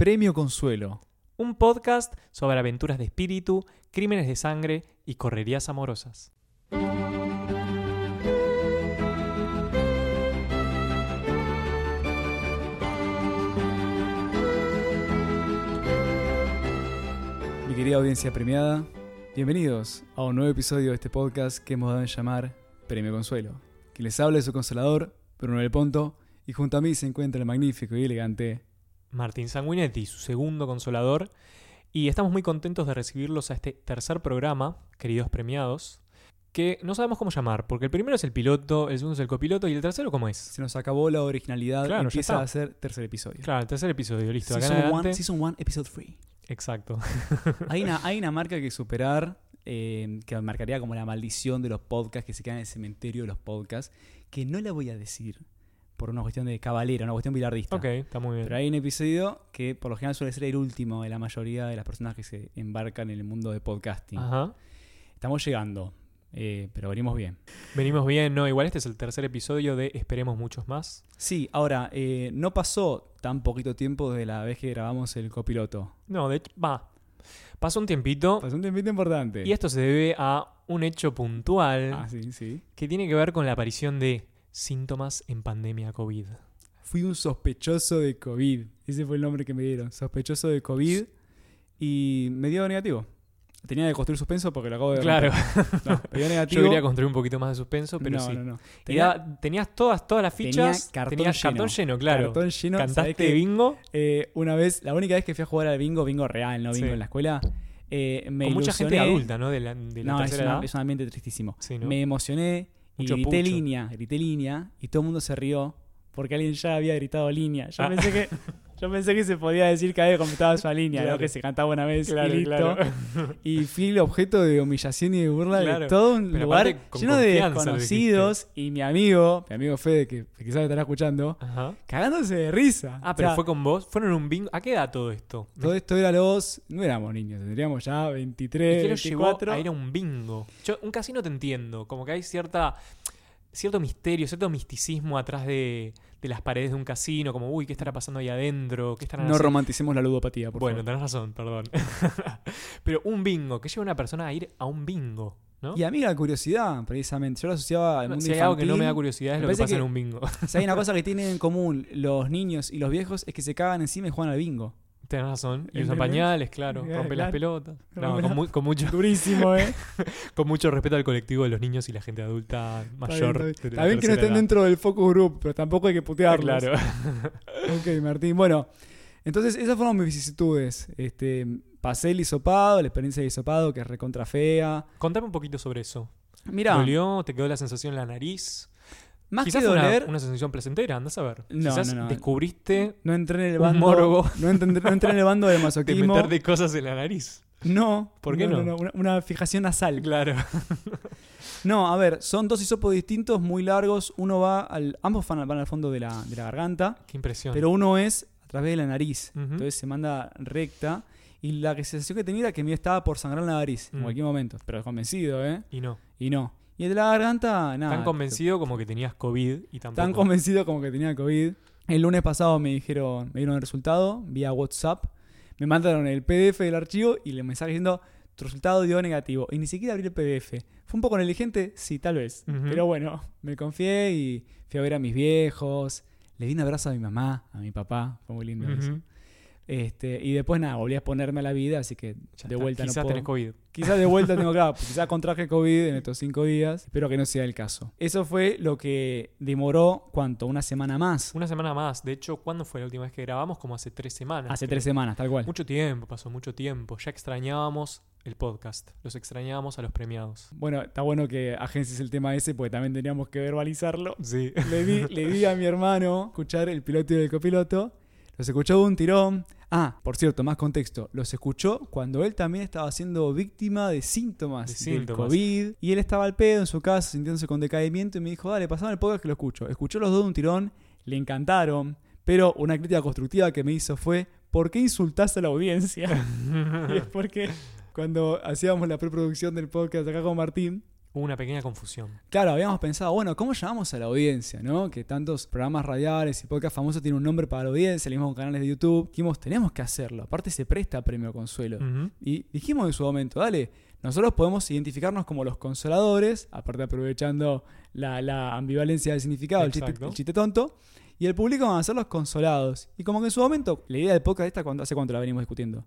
Premio Consuelo. Un podcast sobre aventuras de espíritu, crímenes de sangre y correrías amorosas. Mi querida audiencia premiada, bienvenidos a un nuevo episodio de este podcast que hemos dado en llamar Premio Consuelo. Quien les habla es su consolador, Bruno del Ponto, y junto a mí se encuentra el magnífico y elegante Martín Sanguinetti, su segundo consolador, y estamos muy contentos de recibirlos a este tercer programa, queridos premiados, que no sabemos cómo llamar, porque el primero es el piloto, el segundo es el copiloto y el tercero cómo es. Se nos acabó la originalidad, Claro, empieza a ser tercer episodio. Claro, el tercer episodio, listo. acá Season 1, adelante- season one, episode 3. Exacto. Hay una, hay una marca que superar, eh, que marcaría como la maldición de los podcasts, que se quedan en el cementerio de los podcasts, que no la voy a decir por una cuestión de cabalera, una cuestión bilardista. ok, está muy bien. Pero hay un episodio que por lo general suele ser el último de la mayoría de las personas que se embarcan en el mundo de podcasting. Ajá. Estamos llegando, eh, pero venimos bien. Venimos bien, no, igual este es el tercer episodio de Esperemos muchos más. Sí, ahora, eh, no pasó tan poquito tiempo desde la vez que grabamos el copiloto. No, de hecho, va. Pasó un tiempito Pasó un tiempito importante. y esto se debe a un hecho puntual Ah, sí, sí. que tiene que ver con la aparición de síntomas en pandemia COVID. Fui un sospechoso de COVID. Ese fue el nombre que me dieron. Sospechoso de COVID. Y me dio negativo. Tenía que construir suspenso porque lo acabo de Claro. No, me dio negativo. yo quería construir un poquito más de suspenso, pero no, sí. no, no. Y Tenía da- tenías todas, todas las tenía fichas. cartón tenías lleno. cartón lleno, claro. cartón lleno. ¿Sabés Cantaste qué? bingo Eh, una vez, la única vez que fui a jugar al bingo, bingo real, no bingo Sí. en la escuela, eh, me con mucha gente adulta, ¿no? De la, de la No, es, tercera una- edad. es un ambiente tristísimo. Me emocioné y Mucho grité pucho. línea, grité línea y todo el mundo se rió porque alguien ya había gritado línea. Yo Ah. pensé que yo pensé que se podía decir que completaba su línea, Claro. ¿no? que se cantaba una vez Claro, y listo. claro. Y fui el objeto de humillación y de burla Claro. de todo un Pero lugar lleno de desconocidos y mi amigo, mi amigo Fede, que quizás estará escuchando, Ajá. cagándose de risa. Ah, O pero sea, fue con vos. ¿Fueron un bingo? ¿A qué edad todo esto? Todo esto era los... No éramos niños, tendríamos ya ¿Y 23, qué los llevó 24. a ir a un bingo? Yo, un casino te entiendo, como que hay cierta cierto misterio, cierto misticismo atrás de, de las paredes de un casino, como, uy, ¿qué estará pasando ahí adentro? ¿Qué No haciendo? romanticemos la ludopatía, por Bueno, favor. tenés razón, perdón. Pero un bingo, ¿qué lleva a una persona a ir a un bingo? ¿no? Y a mí la curiosidad, precisamente. Yo lo asociaba al mundo si hay algo que no me da curiosidad es lo que pasa en un bingo. Si hay una cosa que tienen en común los niños y los viejos es que se cagan encima y juegan al bingo. Tenés razón. Y usan pañales, claro. Claro, Rompen las claro. pelotas. No, Rompen con, la- mu- con mucho, Durísimo, ¿eh? con mucho respeto al colectivo de los niños y la gente adulta mayor. Está bien, está que no estén edad. dentro del focus group, pero tampoco hay que putearlos. Claro. Ok, Martín. Bueno, entonces esas fueron mis vicisitudes. Este, pasé el hisopado, la experiencia de hisopado, que es recontra fea. Contame un poquito sobre eso. Mira, ¿Dolió? ¿Te quedó la sensación en la nariz? Más Quizás que fue una- doler, una, sensación placentera, andás a ver. No, Quizás no, no. descubriste no entré en el bando. morbo. No entré, no entré en el bando del de masoquismo. meterte cosas en la nariz. No. ¿Por qué no? Una, una fijación nasal. Claro. No, a ver, son dos hisopos distintos, muy largos. Uno va al. Ambos van, al- van al fondo de la, de la garganta, Qué impresión. pero uno es a través de la nariz. Entonces se manda recta. Y la sensación que tenía era que me estaba por sangrar la nariz en Mm. cualquier momento. Pero convencido, ¿eh? Y no. Y no. Y el de la garganta, nada. Tan convencido como que tenías COVID y tampoco. Tan convencido como que tenía COVID. El lunes pasado me dijeron, me dieron el resultado vía WhatsApp. Me mandaron el PDF del archivo y le mensaje diciendo, tu resultado dio negativo. Y ni siquiera abrí el PDF. ¿Fue un poco negligente? Sí, tal vez. Ujú. Pero bueno, me confié y fui a ver a mis viejos. Le di un abrazo a mi mamá, a mi papá. Fue muy lindo Ujú. eso. Este, y después nada, volví a exponerme a la vida, así que Ya de está. vuelta Quizás no puedo. tenés COVID. Quizás de vuelta tengo claro, quizás contraje COVID en estos cinco días. Espero que no sea el caso. Eso fue lo que demoró, ¿cuánto? Una semana más. Una semana más. De hecho, ¿cuándo fue la última vez que grabamos? Como hace tres semanas. Hace creo. tres semanas, tal cual. Mucho tiempo, pasó mucho tiempo. Ya extrañábamos el podcast. Los extrañábamos a los premiados. Bueno, está bueno que agencies el tema ese porque también teníamos que verbalizarlo. Sí. Le di, le di a mi hermano escuchar el piloto y el copiloto. Los escuchó de un tirón. Ah, por cierto, más contexto. Los escuchó cuando él también estaba siendo víctima de síntomas De del síntomas. COVID. Y él estaba al pedo en su casa sintiéndose con decaimiento y me dijo, dale, pasame el podcast que lo escucho. Escuchó los dos de un tirón, le encantaron. Pero una crítica constructiva que me hizo fue, ¿por qué insultás a la audiencia? y es porque cuando hacíamos la preproducción del podcast acá con Martín, Hubo una pequeña confusión. Claro, habíamos pensado, bueno, ¿cómo llamamos a la audiencia? ¿no? Que tantos programas radiales y podcast famosos tienen un nombre para la audiencia, el mismo canales de YouTube. Dijimos, tenemos que hacerlo. Aparte se presta a premio consuelo. Y dijimos en su momento, dale, nosotros podemos identificarnos como los consoladores, aparte aprovechando la, la ambivalencia del significado, el chiste, Exacto. el chiste tonto, y el público van a ser los consolados. Y como que en su momento, la idea del podcast esta, ¿cuándo- ¿hace cuánto la venimos discutiendo?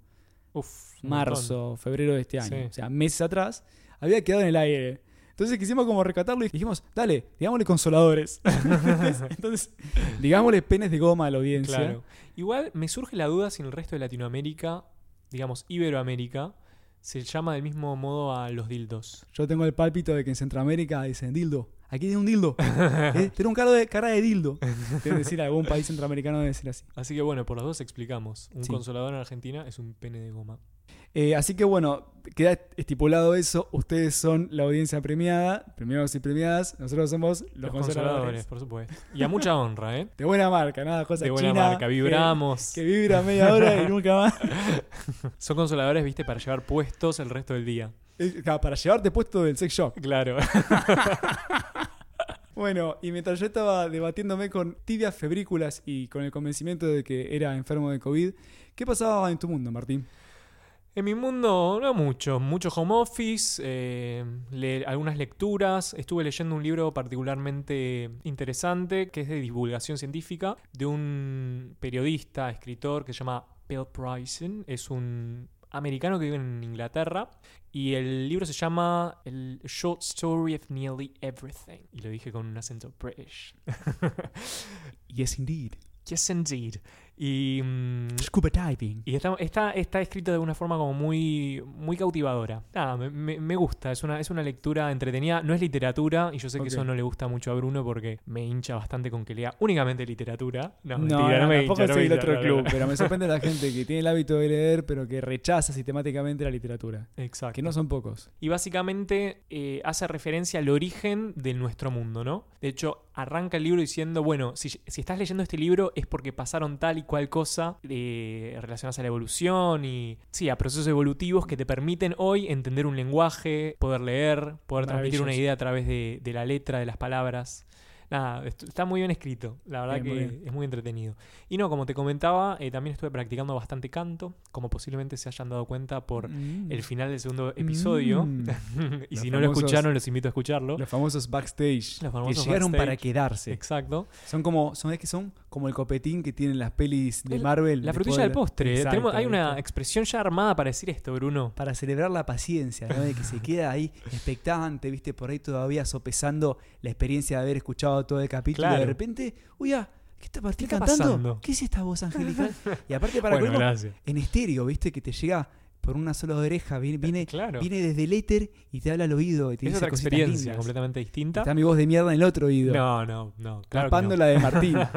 Uf, Marzo, febrero de este año. Sí. O sea, meses atrás, había quedado en el aire. Entonces quisimos como rescatarlo y dijimos, dale, digámosle consoladores. Entonces, digámosle penes de goma a la audiencia. Claro. Igual me surge la duda si en el resto de Latinoamérica, digamos Iberoamérica, se llama del mismo modo a los dildos. Yo tengo el pálpito de que en Centroamérica dicen dildo. Aquí tiene un dildo. Eh, Tiene un cara de, cara de dildo. Debe decir algún país centroamericano debe decir así. Así que bueno, por los dos explicamos. Un Sí. consolador en Argentina es un pene de goma. Eh, así que bueno, queda estipulado eso. Ustedes son la audiencia premiada, premiados y premiadas. Nosotros somos los, Los, consoladores. consoladores, por supuesto. Y a mucha honra, ¿eh? De buena marca, nada, cosa De buena china, marca, vibramos. Que, vibra media hora y nunca más. Son consoladores, viste, para llevar puestos el resto del día. Eh, para llevarte puesto del sex shop. Claro. Bueno, y mientras yo estaba debatiéndome con tibias febrículas y con el convencimiento de que era enfermo de COVID, ¿qué pasaba en tu mundo, Martín? En mi mundo, no mucho. Mucho home office, eh, algunas lecturas. Estuve leyendo un libro particularmente interesante que es de divulgación científica de un periodista, escritor que se llama Bill Bryson. Es un americano que vive en Inglaterra. Y el libro se llama El Short Story of Nearly Everything. Y lo dije con un acento British. Yes, indeed. yes, indeed. Y. mm, Scuba diving. y está, está, está escrito de una forma como muy, muy cautivadora. Nada, me, me- gusta, es una, es una lectura entretenida, no es literatura, y yo sé que eso no le gusta mucho a Bruno porque me hincha bastante con que lea únicamente literatura. No, No, mentira, no, no, me tampoco hincha, no soy me el hincha, otro no, no, club, no. pero me sorprende la gente que tiene el hábito de leer, pero que rechaza sistemáticamente la literatura. Exacto. Que no son pocos. Y básicamente eh, hace referencia al origen de nuestro mundo, ¿no? De hecho, arranca el libro diciendo, bueno, si, si estás leyendo este libro es porque pasaron tal y cual cosa eh, relacionadas a la evolución y, sí, a procesos evolutivos que te permiten hoy entender un lenguaje, poder leer, poder transmitir una idea a través de, de la letra, de las palabras. Nada, est- está muy bien escrito, la verdad Bien, que es muy entretenido. Y no, como te comentaba, eh, también estuve practicando bastante canto, como posiblemente se hayan dado cuenta por Mm. el final del segundo episodio. Mm. y Los si no lo escucharon, los invito a escucharlo. Los famosos backstage. Los famosos que llegaron backstage. para quedarse. Exacto. Son como, son, es que son como el copetín que tienen las pelis de El- Marvel. La frutilla de del postre. Exacto, Tenemos, hay una expresión ya armada para decir esto, Bruno. Para celebrar la paciencia, ¿no? De que se queda ahí expectante, viste, por ahí todavía sopesando la experiencia de haber escuchado todo el capítulo. Y de repente, uy, ah, ¿qué está Martín ¿Qué está cantando? pasando? ¿Qué es esta voz angelical? y aparte para bueno, colmo, en estéreo, viste, que te llega por una sola oreja, viene, viene, Claro. viene desde el éter y te habla al oído y te es dice otra experiencia lindas. completamente distinta. Está mi voz de mierda en el otro oído. No, no, no. Claro que tapando no. la de Martín.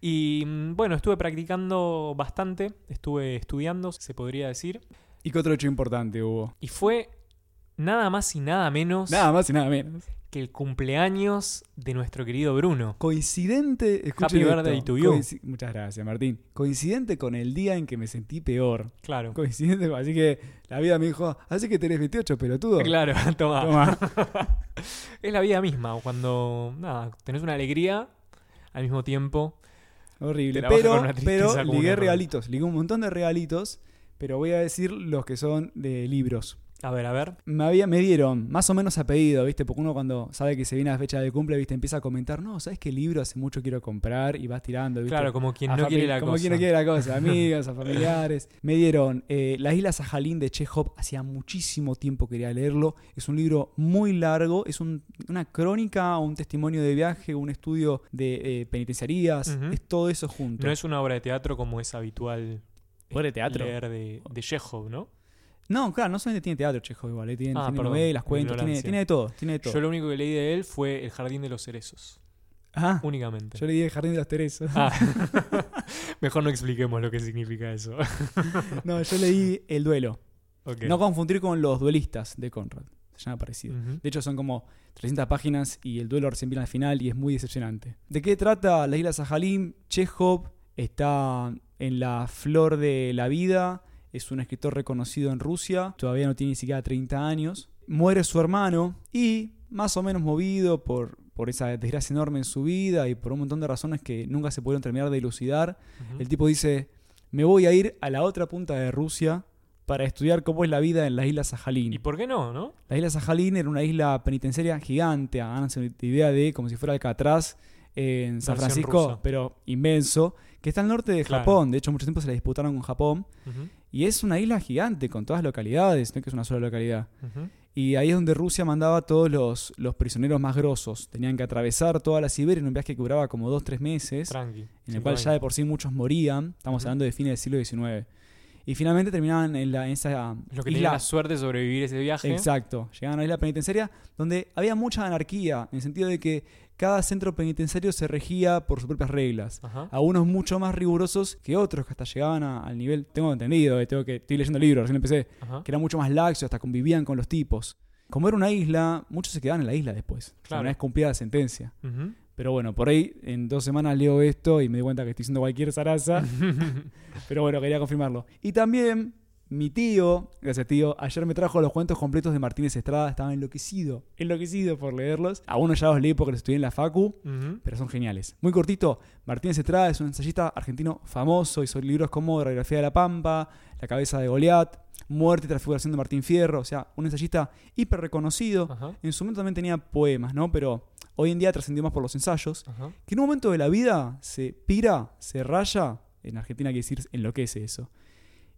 Y mm, bueno, estuve practicando bastante. Estuve estudiando, se podría decir. ¿Y qué otro hecho importante hubo? Y fue nada más y nada menos Nada más y nada menos. Que el cumpleaños de nuestro querido Bruno. Coincidente, Happy birthday to you. Coinci- Muchas gracias, Martín. Coincidente con el día en que me sentí peor. Claro. Coincidente, así que la vida me dijo, así que tenés 28, pelotudo. Claro, toma. Toma. Es la vida misma. Cuando nada, tenés una alegría al mismo tiempo. Horrible. Pero, pero ligué regalitos. Ligué un montón de regalitos, pero voy a decir los que son de libros. A ver, a ver. Me, había, me dieron más o menos a pedido, ¿viste? Porque uno cuando sabe que se viene la fecha de cumple, ¿viste? Empieza a comentar, no, ¿sabes qué libro hace mucho quiero comprar? Y vas tirando, ¿viste? Claro, como quien A no quiere la como cosa. quien no quiere la cosa, amigas, a familiares. Me dieron eh, Las Islas Sajalín de Chekhov, hacía muchísimo tiempo quería leerlo. Es un libro muy largo, es un- una crónica, un testimonio de viaje, un estudio de eh, penitenciarías, es todo eso junto. No es una obra de teatro como es habitual Obra de teatro. leer de, de Chekhov, ¿no? No, claro, no solamente tiene teatro Chekhov igual, eh, tiene, Ah, tiene perdón, novelas, cuentos, tiene, de todo, tiene de todo. Yo lo único que leí de él fue El Jardín de los Cerezos. Ajá, Únicamente. yo leí El Jardín de los Teresos. Ah. Mejor no expliquemos lo que significa eso. no, yo leí El Duelo. No confundir con Los Duelistas de Conrad, se llama parecido. De hecho, son como 300 páginas y el duelo recién viene al final y es muy decepcionante. ¿De qué trata la isla Sajalín? Chekhov está en la flor de la vida, es un escritor reconocido en Rusia, todavía no tiene ni siquiera 30 años. muere su hermano y, más o menos movido por, por esa desgracia enorme en su vida y por un montón de razones que nunca se pudieron terminar de elucidar, el tipo dice, me voy a ir a la otra punta de Rusia para estudiar cómo es la vida en la isla Sajalín. ¿Y por qué no, no? La isla Sajalín era una isla penitenciaria gigante, háganse idea de como si fuera Alcatraz en San Versión Francisco, rusa. pero inmenso, que está al norte de Claro. Japón. De hecho, mucho tiempo se la disputaron con Japón. Y es una isla gigante con todas localidades, no es que es una sola localidad. Y ahí es donde Rusia mandaba a todos los, los prisioneros más grosos. Tenían que atravesar toda la Siberia en un viaje que duraba como dos, tres meses, Tranqui. en el cual ya de por sí muchos morían. Estamos hablando de fines del siglo XIX. Y finalmente terminaban en, la, en esa Lo que isla la suerte de sobrevivir ese viaje. Exacto. Llegaban a la isla penitenciaria donde había mucha anarquía, en el sentido de que cada centro penitenciario se regía por sus propias reglas. Ajá. Algunos mucho más rigurosos que otros, que hasta llegaban a- al nivel, tengo entendido, eh, tengo que, estoy leyendo libros, recién empecé, Ajá. que eran mucho más laxos, hasta convivían con los tipos. Como era una isla, muchos se quedaban en la isla después, o sea, Claro. una vez cumplida la sentencia. Pero bueno, por ahí en dos semanas leo esto y me di cuenta que estoy diciendo cualquier zaraza. Pero bueno, quería confirmarlo. Y también mi tío, gracias tío, ayer me trajo los cuentos completos de Martínez Estrada. Estaba enloquecido, enloquecido por leerlos. A uno ya los leí porque los estudié en la Facu, pero son geniales. Muy cortito, Martínez Estrada es un ensayista argentino famoso. Hizo libros como Radiografía de la Pampa, La cabeza de Goliat, Muerte y transfiguración de Martín Fierro. O sea, un ensayista hiper reconocido. En su momento también tenía poemas, ¿no? Pero hoy en día trascendió más por los ensayos que en un momento de la vida se pira, se raya, en Argentina quiere decir enloquece eso,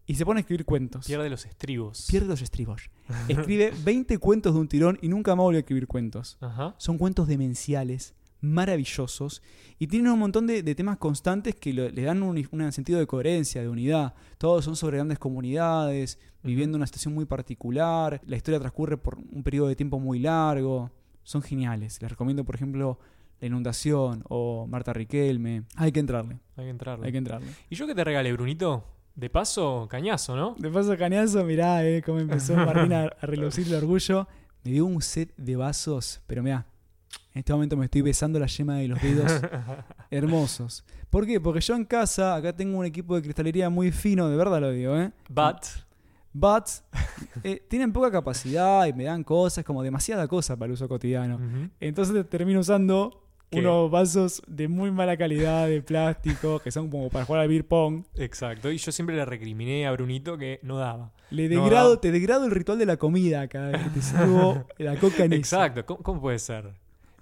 y se pone a escribir cuentos. Pierde los estribos. Pierde los estribos. Escribe 20 cuentos de un tirón y nunca más volvió a escribir cuentos. Ajá. Son cuentos demenciales, maravillosos, y tienen un montón de, de temas constantes que lo- le dan un, un sentido de coherencia, de unidad. Todos son sobre grandes comunidades, viviendo una situación muy particular. La historia transcurre por un periodo de tiempo muy largo. Son geniales. Les recomiendo, por ejemplo, La Inundación o Marta Riquelme. Hay que entrarle, Hay que entrarle. hay que entrarle. ¿Y yo que te regalé, Brunito? De paso, cañazo, ¿no? De paso, cañazo, mirá eh, cómo empezó Martín a, a relucir el orgullo. Me dio un set de vasos, pero mirá, en este momento me estoy besando la yema de los dedos hermosos. ¿Por qué? Porque yo en casa, acá tengo un equipo de cristalería muy fino, de verdad lo digo, ¿eh? But. But eh, tienen poca capacidad y me dan cosas, como demasiada cosa para el uso cotidiano. Entonces termino usando ¿Qué? unos vasos de muy mala calidad, de plástico, que son como para jugar al beer pong. Exacto. Y yo siempre le recriminé a Brunito que no daba. Le No degrado, te degrado el ritual de la comida cada vez que te sirvo la coca en. Exacto. ¿Cómo, cómo puede ser?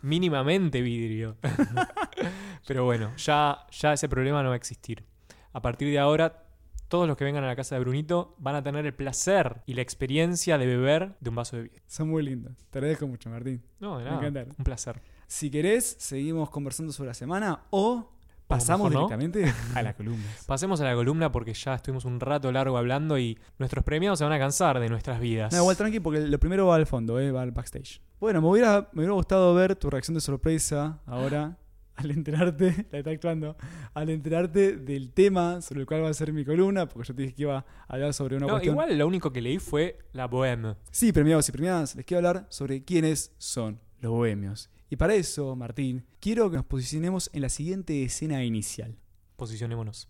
Mínimamente vidrio. Pero bueno, ya, ya ese problema no va a existir. A partir de ahora, todos los que vengan a la casa de Brunito van a tener el placer y la experiencia de beber de un vaso de vidrio. Son muy lindos. Te agradezco mucho, Martín. No, de Me nada. encantaron. Un placer. Si querés, seguimos conversando sobre la semana o pasamos no. directamente a la columna. Pasemos a la columna porque ya estuvimos un rato largo hablando y nuestros premiados se van a cansar de nuestras vidas. No, igual tranqui, porque lo primero va al fondo, eh, va al backstage. Bueno, me hubiera, me hubiera gustado ver tu reacción de sorpresa ahora al enterarte, la está actuando, al enterarte del tema sobre el cual va a ser mi columna, porque yo te dije que iba a hablar sobre una No, cuestión. igual lo único que leí fue la bohème. Sí, premiados y premiadas, les quiero hablar sobre quiénes son los bohemios. Y para eso, Martín, quiero que nos posicionemos en la siguiente escena inicial. Posicionémonos.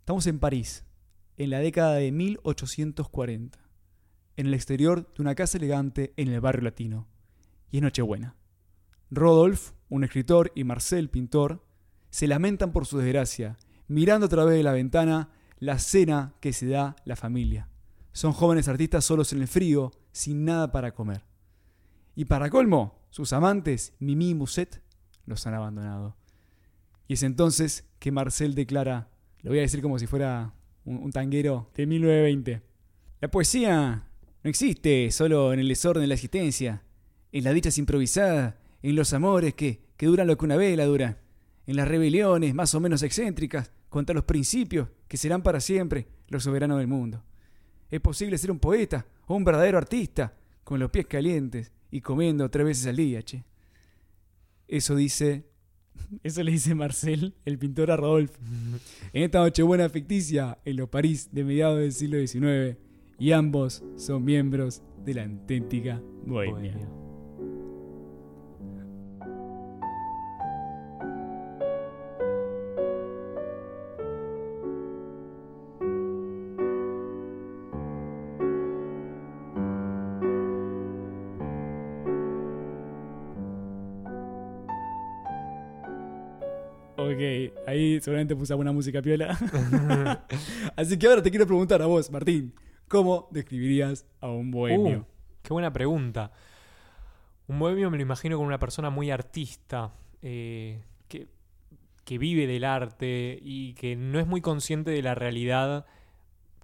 Estamos en París, en la década de 1840, en el exterior de una casa elegante en el barrio latino. Y es Nochebuena. Rodolphe, un escritor, y Marcel, pintor, se lamentan por su desgracia, mirando a través de la ventana la cena que se da la familia. Son jóvenes artistas solos en el frío, sin nada para comer. Y para colmo, sus amantes, Mimi y Musset, los han abandonado. Y es entonces que Marcel declara, lo voy a decir como si fuera un, un tanguero de 1920. La poesía no existe solo en el desorden de la existencia, en las dichas improvisadas, en los amores que, que duran lo que una vela dura, en las rebeliones más o menos excéntricas contra los principios que serán para siempre los soberanos del mundo. Es posible ser un poeta o un verdadero artista con los pies calientes y comiendo tres veces al día, che. Eso dice. Eso le dice Marcel, el pintor a Rodolphe. En esta Nochebuena ficticia, en los París de mediados del siglo XIX, y ambos son miembros de la auténtica bohemia. Bohemia. Ahí seguramente puse alguna música piola. Así que ahora te quiero preguntar a vos, Martín, ¿cómo describirías a un bohemio? Uh, qué buena pregunta. Un bohemio me lo imagino como una persona muy artista, eh, que, que vive del arte y que no es muy consciente de la realidad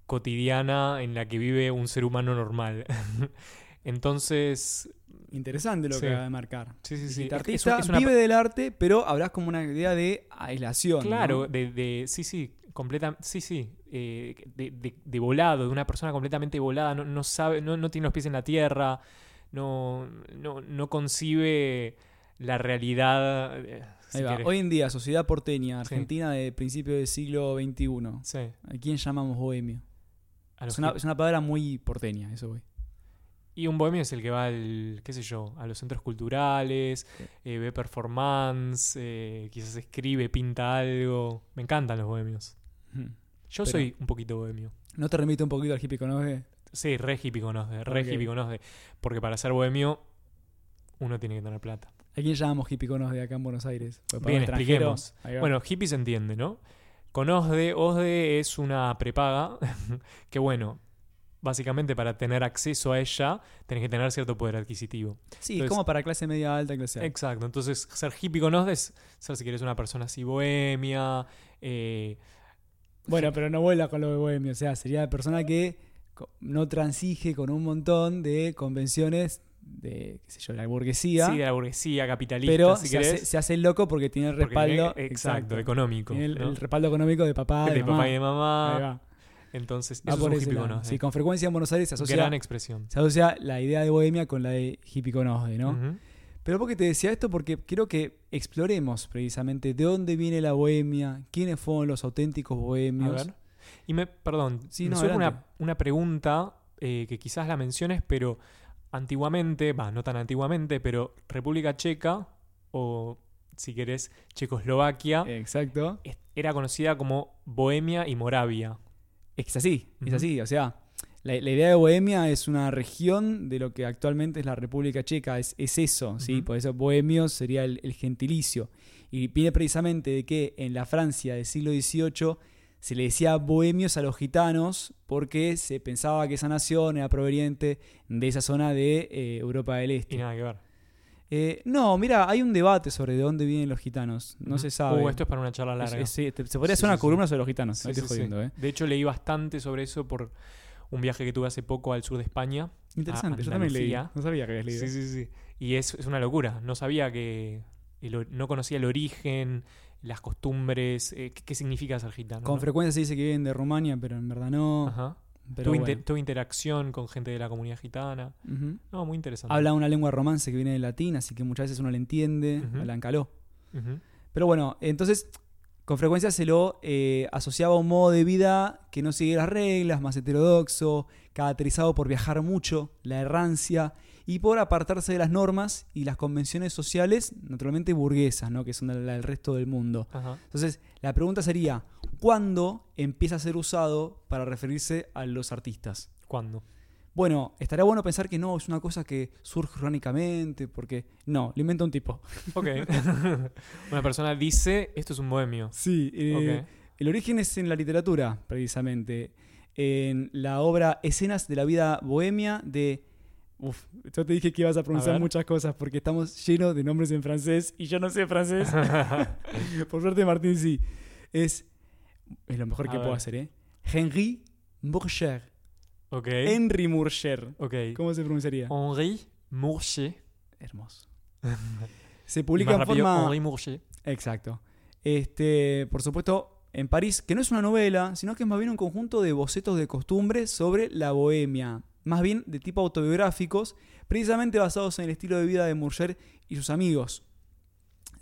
cotidiana en la que vive un ser humano normal. Entonces, Interesante lo Sí. que acaba de marcar. sí, sí, sí. Dijiste, Es- es artista una- vive del arte, pero habrás como una idea de aislación. ¿no? Claro, de, de- sí, sí, completa, sí, sí, eh, de, de- de volado, de una persona completamente volada, no, no sabe, no, no tiene los pies en la tierra, no, no, no concibe la realidad. eh, si. Hoy en día, sociedad porteña, Sí. Argentina de principios del siglo XXI. Sí, ¿A quién llamamos bohemio? Es una, es una palabra muy porteña, eso güey. Y un bohemio es el que va al, qué sé yo, a los centros culturales, Sí. eh, ve performance, eh, quizás escribe, pinta algo. Me encantan los bohemios. Yo Pero- soy un poquito bohemio. ¿No te remite un poquito al hippie conoce? Sí, re hippie conozde, re Ok. hippie. Porque para ser bohemio, uno tiene que tener plata. ¿A quién llamamos hippie conoce acá en Buenos Aires? Bien, expliquemos. Bueno, hippie se entiende, ¿no? Con OSDE, OSDE es una prepaga que, bueno, básicamente para tener acceso a ella tenés que tener cierto poder adquisitivo. sí, entonces- como para clase media alta, clase alta. Exacto, entonces ser hippie con es ser, si quieres, una persona así bohemia. eh, Bueno, pero no vuela con lo de bohemio. O sea, sería la persona que no transige con un montón de convenciones de, qué sé yo, la burguesía. sí, de la burguesía capitalista, pero si se, querés. hace, se hace el loco porque tiene el porque respaldo. tiene- exacto, económico. Tiene el, ¿no? el respaldo económico de papá. de de, papá y de mamá. Entonces, eso es un lado. Sí, con frecuencia en Buenos Aires se asocia, Gran expresión. se asocia la idea de bohemia con la de hippie con OSDE, ¿no? Pero porque te decía esto porque quiero que exploremos precisamente de dónde viene la bohemia, quiénes fueron los auténticos A bohemios. ver. Y me, perdón, Sí, me no, surge una, una pregunta eh, que quizás la menciones, pero antiguamente, va, no tan antiguamente, pero República Checa, o si querés, Checoslovaquia, Exacto. era conocida como Bohemia y Moravia. Es así, es Ujú. así. O sea, la, la idea de Bohemia es una región de lo que actualmente es la República Checa. Es, es eso, ¿sí? Por eso bohemios sería el, el gentilicio. Y viene precisamente de que en la Francia del siglo XVIII se le decía bohemios a los gitanos porque se pensaba que esa nación era proveniente de esa zona de eh, Europa del Este. Y nada que ver. Eh, no, mira, hay un debate sobre de dónde vienen los gitanos. No se sabe. Uh, esto es para una charla larga. es- se podría Sí, hacer una sí, sí. columna sobre los gitanos. No jodiendo, ¿eh? De hecho, leí bastante sobre eso por un viaje que tuve hace poco al sur de España. Interesante, yo también leí. No sabía que habías leído. Sí, sí, sí. Y es, una locura. No sabía que. el no conocía el origen, las costumbres, eh, qué, qué significa ser gitano. Con ¿no? frecuencia se dice que vienen de Rumania, pero en verdad no. Ajá. Pero bueno. inter- interacción con gente de la comunidad gitana. No, muy interesante. Habla una lengua romance que viene del latín, así que muchas veces uno le entiende, Ujú. hablan caló. Ujú. Pero bueno, entonces con frecuencia se lo eh, asociaba a un modo de vida que no sigue las reglas, más heterodoxo, caracterizado por viajar mucho, la errancia y por apartarse de las normas y las convenciones sociales, naturalmente burguesas, ¿no? que son la la del resto del mundo. Entonces, la pregunta sería, ¿cuándo empieza a ser usado para referirse a los artistas? ¿Cuándo? Bueno, estaría bueno pensar que no, es una cosa que surge orgánicamente, porque no, lo inventa un tipo. Ok. una persona dice: Esto es un bohemio. Sí, eh, Ok. el origen es en la literatura, precisamente. En la obra Escenas de la vida bohemia de... Uf, yo te dije que ibas a pronunciar muchas cosas porque estamos llenos de nombres en francés y yo no sé francés. Por suerte Martín sí. Es, es lo mejor A que puedo hacer, ¿eh? Henri Mourcher. ok. Henry Mourcher. Ok. ¿Cómo se pronunciaría? Henri Mourcher. Hermoso. Se publica en forma... Henri Mourcher. Exacto. Este, por supuesto, en París, que no es una novela, sino que es más bien un conjunto de bocetos de costumbres sobre la bohemia, más bien de tipo autobiográficos, precisamente basados en el estilo de vida de Murger y sus amigos.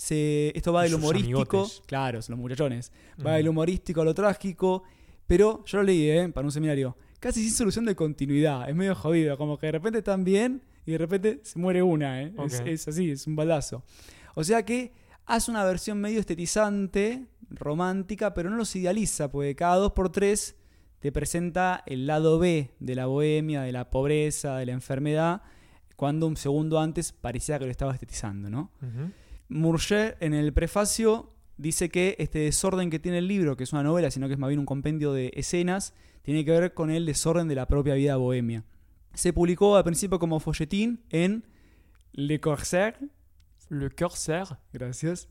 Se, esto va del humorístico, amigotes. claro, son los muchachones, va Mm. del humorístico a lo trágico, pero yo lo leí, ¿eh? para un seminario, casi sin solución de continuidad, es medio jodido, como que de repente están bien y de repente se muere una, ¿eh? es, así, es un baldazo. O sea que hace una versión medio estetizante, romántica, pero no los idealiza, porque cada dos por tres te presenta el lado B de la bohemia, de la pobreza, de la enfermedad, cuando un segundo antes parecía que lo estaba estetizando, ¿no? Murger en el prefacio dice que este desorden que tiene el libro, que es una novela, sino que es más bien un compendio de escenas, tiene que ver con el desorden de la propia vida bohemia. Se publicó al principio como folletín en Le Corsaire, Le Corsaire. gracias,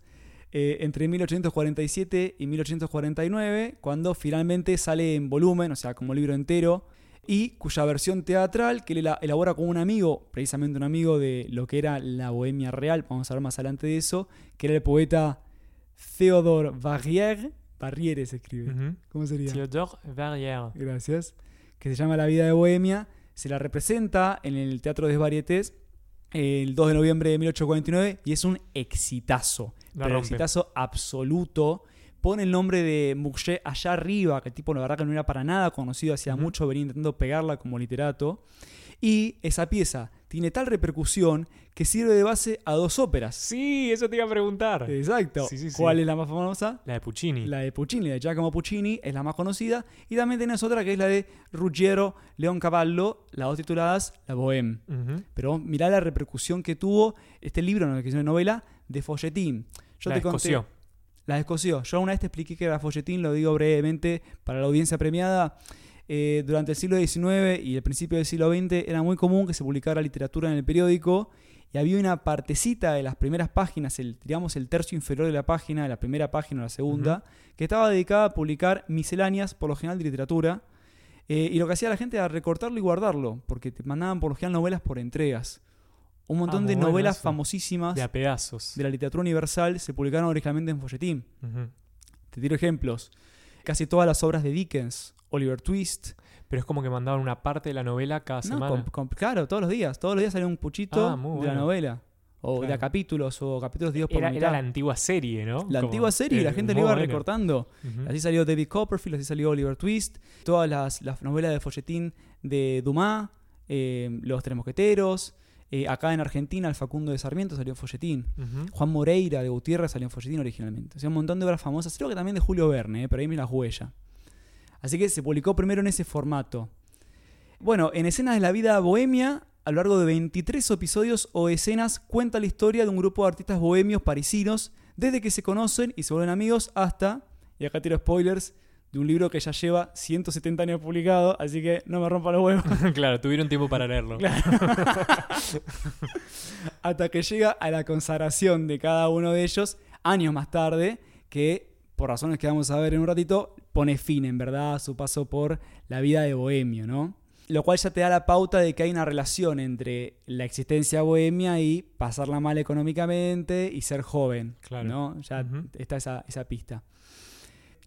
eh, entre 1847 y 1849, cuando finalmente sale en volumen, o sea, como libro entero, y cuya versión teatral, que él ela- elabora con un amigo, precisamente un amigo de lo que era la Bohemia Real, vamos a ver más adelante de eso, que era el poeta Theodore Barrière, Barriere se escribe. ¿cómo sería? Theodore Verrières. Gracias. Que se llama La vida de Bohemia. Se la representa en el Teatro des Varietés el 2 de noviembre de 1849 y es un exitazo. La pero rompe. exitazo absoluto. Pone el nombre de Mouchet allá arriba, que el tipo la verdad que no era para nada conocido, hacía mucho, venía intentando pegarla como literato. Y esa pieza tiene tal repercusión que sirve de base a dos óperas. Sí, eso te iba a preguntar. Exacto. Sí, sí, sí. ¿Cuál es la más famosa? La de Puccini. La de Puccini, la de Giacomo Puccini, es la más conocida. Y también tenés otra que es la de Ruggiero Leoncavallo, las dos tituladas La Bohème. Pero mirá la repercusión que tuvo este libro, no, que es una novela, de folletín. Yo la te conté. escoció. La descosió. Yo una vez te expliqué que era folletín, lo digo brevemente para la audiencia premiada. Eh, durante el siglo XIX y el principio del siglo XX era muy común que se publicara literatura en el periódico y había una partecita de las primeras páginas, el, digamos el tercio inferior de la página, de la primera página o la segunda, que estaba dedicada a publicar misceláneas, por lo general de literatura. eh, y lo que hacía la gente era recortarlo y guardarlo, porque te mandaban por lo general novelas por entregas. Un montón Ah, de bueno novelas eso. famosísimas De a pedazos. de la literatura universal se publicaron originalmente en folletín. Te tiro ejemplos. Casi todas las obras de Dickens, Oliver Twist. Pero es como que mandaban una parte de la novela cada No, semana. con- con- claro, todos los días. Todos los días salía un puchito Ah, de la novela. O de a capítulos, o capítulos divididos por Era, mitad. era la antigua serie, ¿no? La Como- antigua serie, y la gente le iba recortando. Así salió David Copperfield, así salió Oliver Twist. Todas las, las novelas de folletín de Dumas, eh, Los Tres Mosqueteros. Eh, acá en Argentina, el Facundo de Sarmiento salió en folletín. Juan Moreira de Gutiérrez salió en folletín originalmente. O sea, un montón de obras famosas. Creo que también de Julio Verne, eh, pero ahí me las huella. Así que se publicó primero en ese formato. Bueno, en Escenas de la Vida Bohemia, a lo largo de 23 episodios o escenas, cuenta la historia de un grupo de artistas bohemios parisinos, desde que se conocen y se vuelven amigos hasta, y acá tiro spoilers, de un libro que ya lleva 170 años publicado, así que no me rompa los huevos. claro, tuvieron tiempo para leerlo. hasta que llega a la consagración de cada uno de ellos años más tarde, que por razones que vamos a ver en un ratito, pone fin en verdad a su paso por la vida de bohemio, ¿no? Lo cual ya te da la pauta de que hay una relación entre la existencia bohemia y pasarla mal económicamente y ser joven, Claro. ¿no? Ya está esa, esa pista.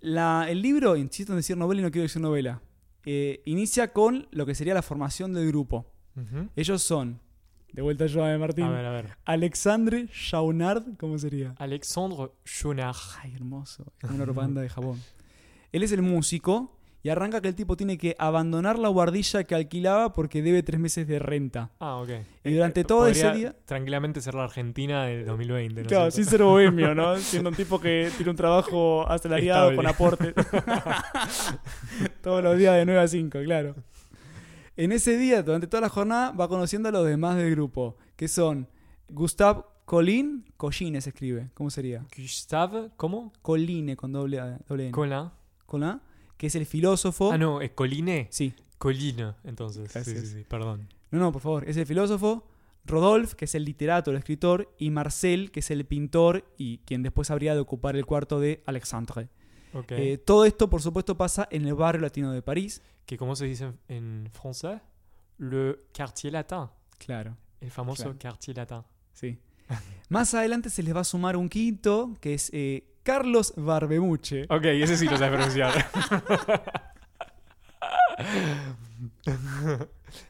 La- el libro, insisto en decir novela y no quiero decir novela, eh, inicia con lo que sería la formación del grupo. Ellos son, de vuelta yo a Martín, A ver, a ver. Alexandre Chaunard, ¿cómo sería? Alexandre Chonard. Ay, hermoso, es como una propaganda de jabón. Él es el músico y arranca que el tipo tiene que abandonar la guardilla que alquilaba porque debe tres meses de renta. Ah, ok. Y durante Eh, todo ese día... Tranquilamente ser la Argentina de 2020. ¿no Claro, sin ser bohemio, ¿no? Siendo un tipo que tiene un trabajo asalariado Estable. con aporte. Todos los días de 9 a 5, claro. En ese día, durante toda la jornada, va conociendo a los demás del grupo, que son Gustave Colin, Colline se escribe, ¿cómo sería? Gustave, ¿cómo? Colline con doble, A, doble N. Colin. Colin, que es el filósofo. Ah, no, es Colline. Sí, Colline, entonces. Sí, sí, sí, perdón. no, no, por favor, es el filósofo. Rodolphe, que es el literato, el escritor, y Marcel, que es el pintor y quien después habría de ocupar el cuarto de Alexandre. Ok. Eh, todo esto, por supuesto, pasa en el barrio latino de París. que ¿Cómo se dice en francés? Le quartier latin. Claro, El famoso Claro. quartier latin. sí. Más adelante se les va a sumar un quinto, que es eh, Carlos Barbemuche. Ok, ese sí lo sabes pronunciar.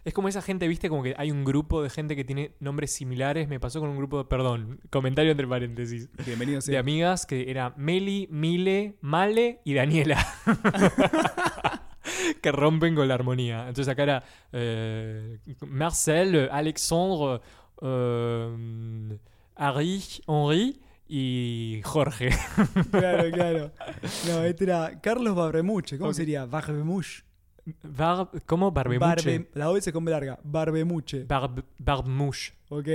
es como esa gente, viste, como que hay un grupo de gente que tiene nombres similares. Me pasó con un grupo, perdón, comentario entre paréntesis, Bienvenido de sea. amigas que era Meli, Mile, Male y Daniela. que rompen con la armonía. Entonces acá era eh, Marcel, Alexandre, eh, Harry, Henri y Jorge. Claro, claro. No, este era Carlos Barbemuche. ¿Cómo sería? Barbemuche. Bar- ¿Cómo? Barbemuche. Barbe- la O se come larga. Barbemuche. Barb- Barbmuche. Ok.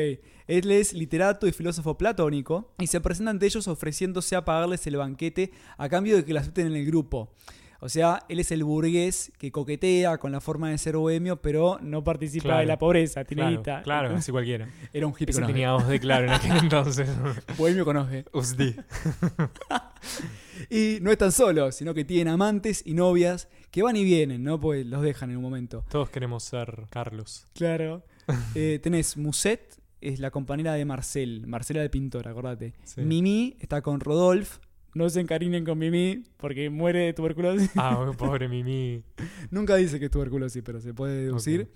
Él es literato y filósofo platónico y se presenta ante ellos ofreciéndose a pagarles el banquete a cambio de que lo acepten en el grupo. O sea, él es el burgués que coquetea con la forma de ser bohemio, pero no participa Claro. de la pobreza, tiene Claro, guita. claro, así cualquiera. Era un hippie con tenía voz de claro en aquel entonces. Bohemio con. Usdi. Y no están solos, sino que tienen amantes y novias que van y vienen, ¿no? Pues los dejan en un momento. Todos queremos ser Carlos. Claro. Eh, tenés Musette, es la compañera de Marcel, Marcela de Pintor, acordate. Sí. Mimi está con Rodolphe. No se encarinen con Mimi porque muere de tuberculosis. Ah, pobre Mimi. Nunca dice que es tuberculosis, pero se puede deducir.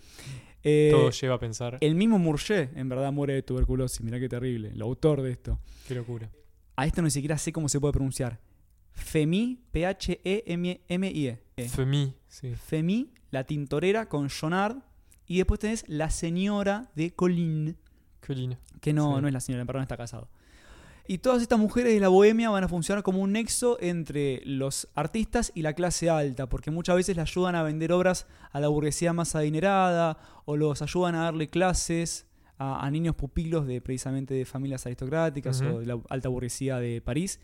Eh, Todo lleva a pensar. el mismo Murger en verdad muere de tuberculosis. Mirá qué terrible. El autor de esto. Qué locura. A esto ni siquiera sé cómo se puede pronunciar. Femi, P-H-E-M-I-E. E. Femi, sí. Femi, la tintorera con Jonard. Y después tenés la señora de Colin, lindo. que no, Sí. no es la señora, no está casado. Y todas estas mujeres de la bohemia van a funcionar como un nexo entre los artistas y la clase alta, porque muchas veces le ayudan a vender obras a la burguesía más adinerada o los ayudan a darle clases a, a niños pupilos de precisamente de familias aristocráticas o de la alta burguesía de París.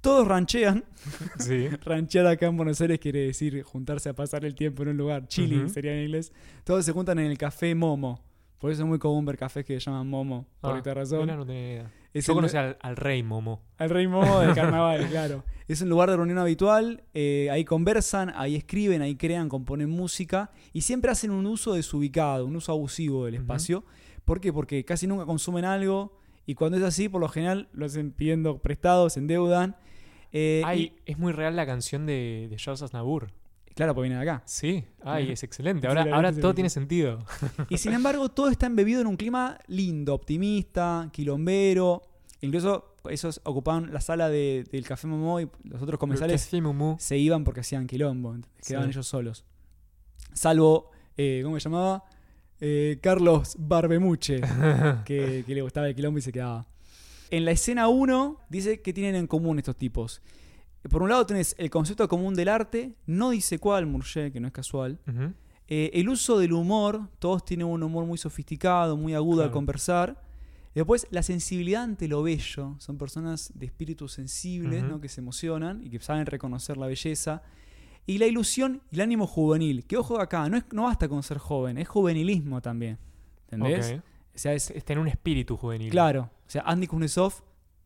Todos ranchean. Sí. Ranchear acá en Buenos Aires quiere decir juntarse a pasar el tiempo en un lugar. Chilling Ujú. sería en inglés. Todos se juntan en el café Momo. Por eso es muy común ver cafés que se llaman Momo. Por Ah, esta razón. no tenía idea. Es Yo conocí al, al rey Momo. al rey Momo del carnaval, claro. Es un lugar de reunión habitual. eh, ahí conversan, ahí escriben, ahí crean, componen música. Y siempre hacen un uso desubicado, un uso abusivo del espacio. ¿Por qué? Porque casi nunca consumen algo. Y cuando es así, por lo general lo hacen pidiendo prestados, se endeudan. eh, Ay, es muy real la canción de, de Charles Aznavour. Claro, pues viene de acá. Sí. Ay, es excelente. Ahora, ahora todo tiene sentido. Y sin embargo, todo está embebido en un clima lindo, optimista, quilombero. Incluso esos ocupaban la sala de- del Café Momo y los otros comensales se iban porque hacían quilombo. Quedaban ellos solos. Salvo, eh, ¿cómo se llamaba? Eh, Carlos Barbemuche, que, que le gustaba el quilombo y se quedaba. En la escena 1 dice que tienen en común estos tipos. Por un lado tenés el concepto común del arte, no dice cuál, Murger, que no es casual. Eh, el uso del humor, todos tienen un humor muy sofisticado, muy agudo al Claro. conversar. Después, la sensibilidad ante lo bello. Son personas de espíritu sensibles. ¿no? que se emocionan y que saben reconocer la belleza. Y la ilusión y el ánimo juvenil. Que ojo acá, no, es, no basta con ser joven, es juvenilismo también. ¿Entendés? Ok. O sea, es, Es tener un espíritu juvenil. claro. O sea, Andy Kuznetsov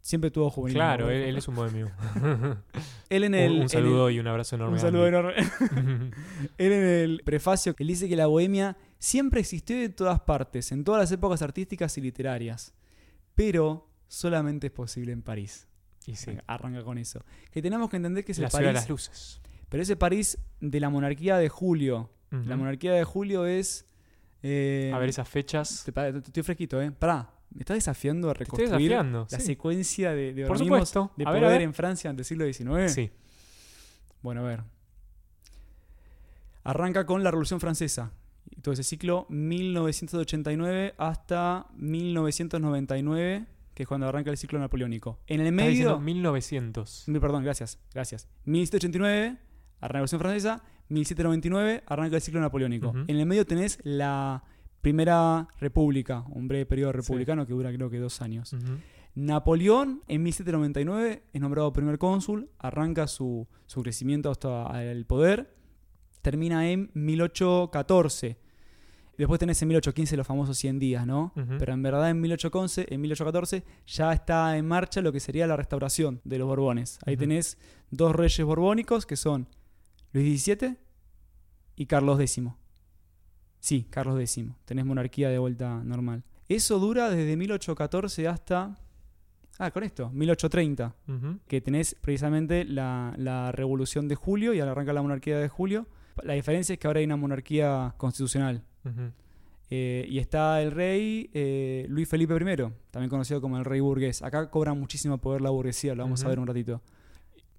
siempre tuvo juvenilismo. Claro, él, es un bohemio. Él en Un- el, un, en el- saludo y un abrazo enorme. un saludo enorme. Él en el prefacio, él dice que la bohemia siempre existió de todas partes, en todas las épocas artísticas y literarias, pero solamente es posible en París. y sí. Arranca con eso. Que tenemos que entender que es La el ciudad de París, las luces. pero ese París de la monarquía de Julio. La monarquía de Julio es... eh, A ver esas fechas. te- Estoy fresquito, ¿eh? Pará, me estás desafiando a reconstruir desafiando. la sí. secuencia de, de Por organismos de poder ver. en Francia ante el siglo XIX. Sí. Bueno, a ver. Arranca con la Revolución Francesa. Y todo ese ciclo, 1989 hasta 1999, que es cuando arranca el ciclo napoleónico. En el medio. 1900. Mi- Perdón, gracias, gracias. 1789, arranca la Revolución Francesa. 1799, arranca el ciclo napoleónico. En el medio tenés la Primera República, un breve periodo Sí. republicano que dura creo que dos años. Napoleón en 1799 es nombrado primer cónsul, arranca su, su crecimiento hasta el poder, termina en 1814. Después tenés en 1815 los famosos 100 días, ¿no? Pero en verdad en 1811, en 1814 ya está en marcha lo que sería la restauración de los Borbones. Ahí tenés dos reyes borbónicos que son Luis XVII y Carlos X. Sí, Carlos X. Tenés monarquía de vuelta normal. Eso dura desde 1814 hasta... Ah, con esto, 1830 Ujú. que tenés precisamente la, la revolución de julio y al arrancar la monarquía de julio. La diferencia es que ahora hay una monarquía constitucional. Eh, y está el rey eh, Luis Felipe I, también conocido como el rey burgués. Acá cobra muchísimo poder la burguesía, lo vamos a ver un ratito.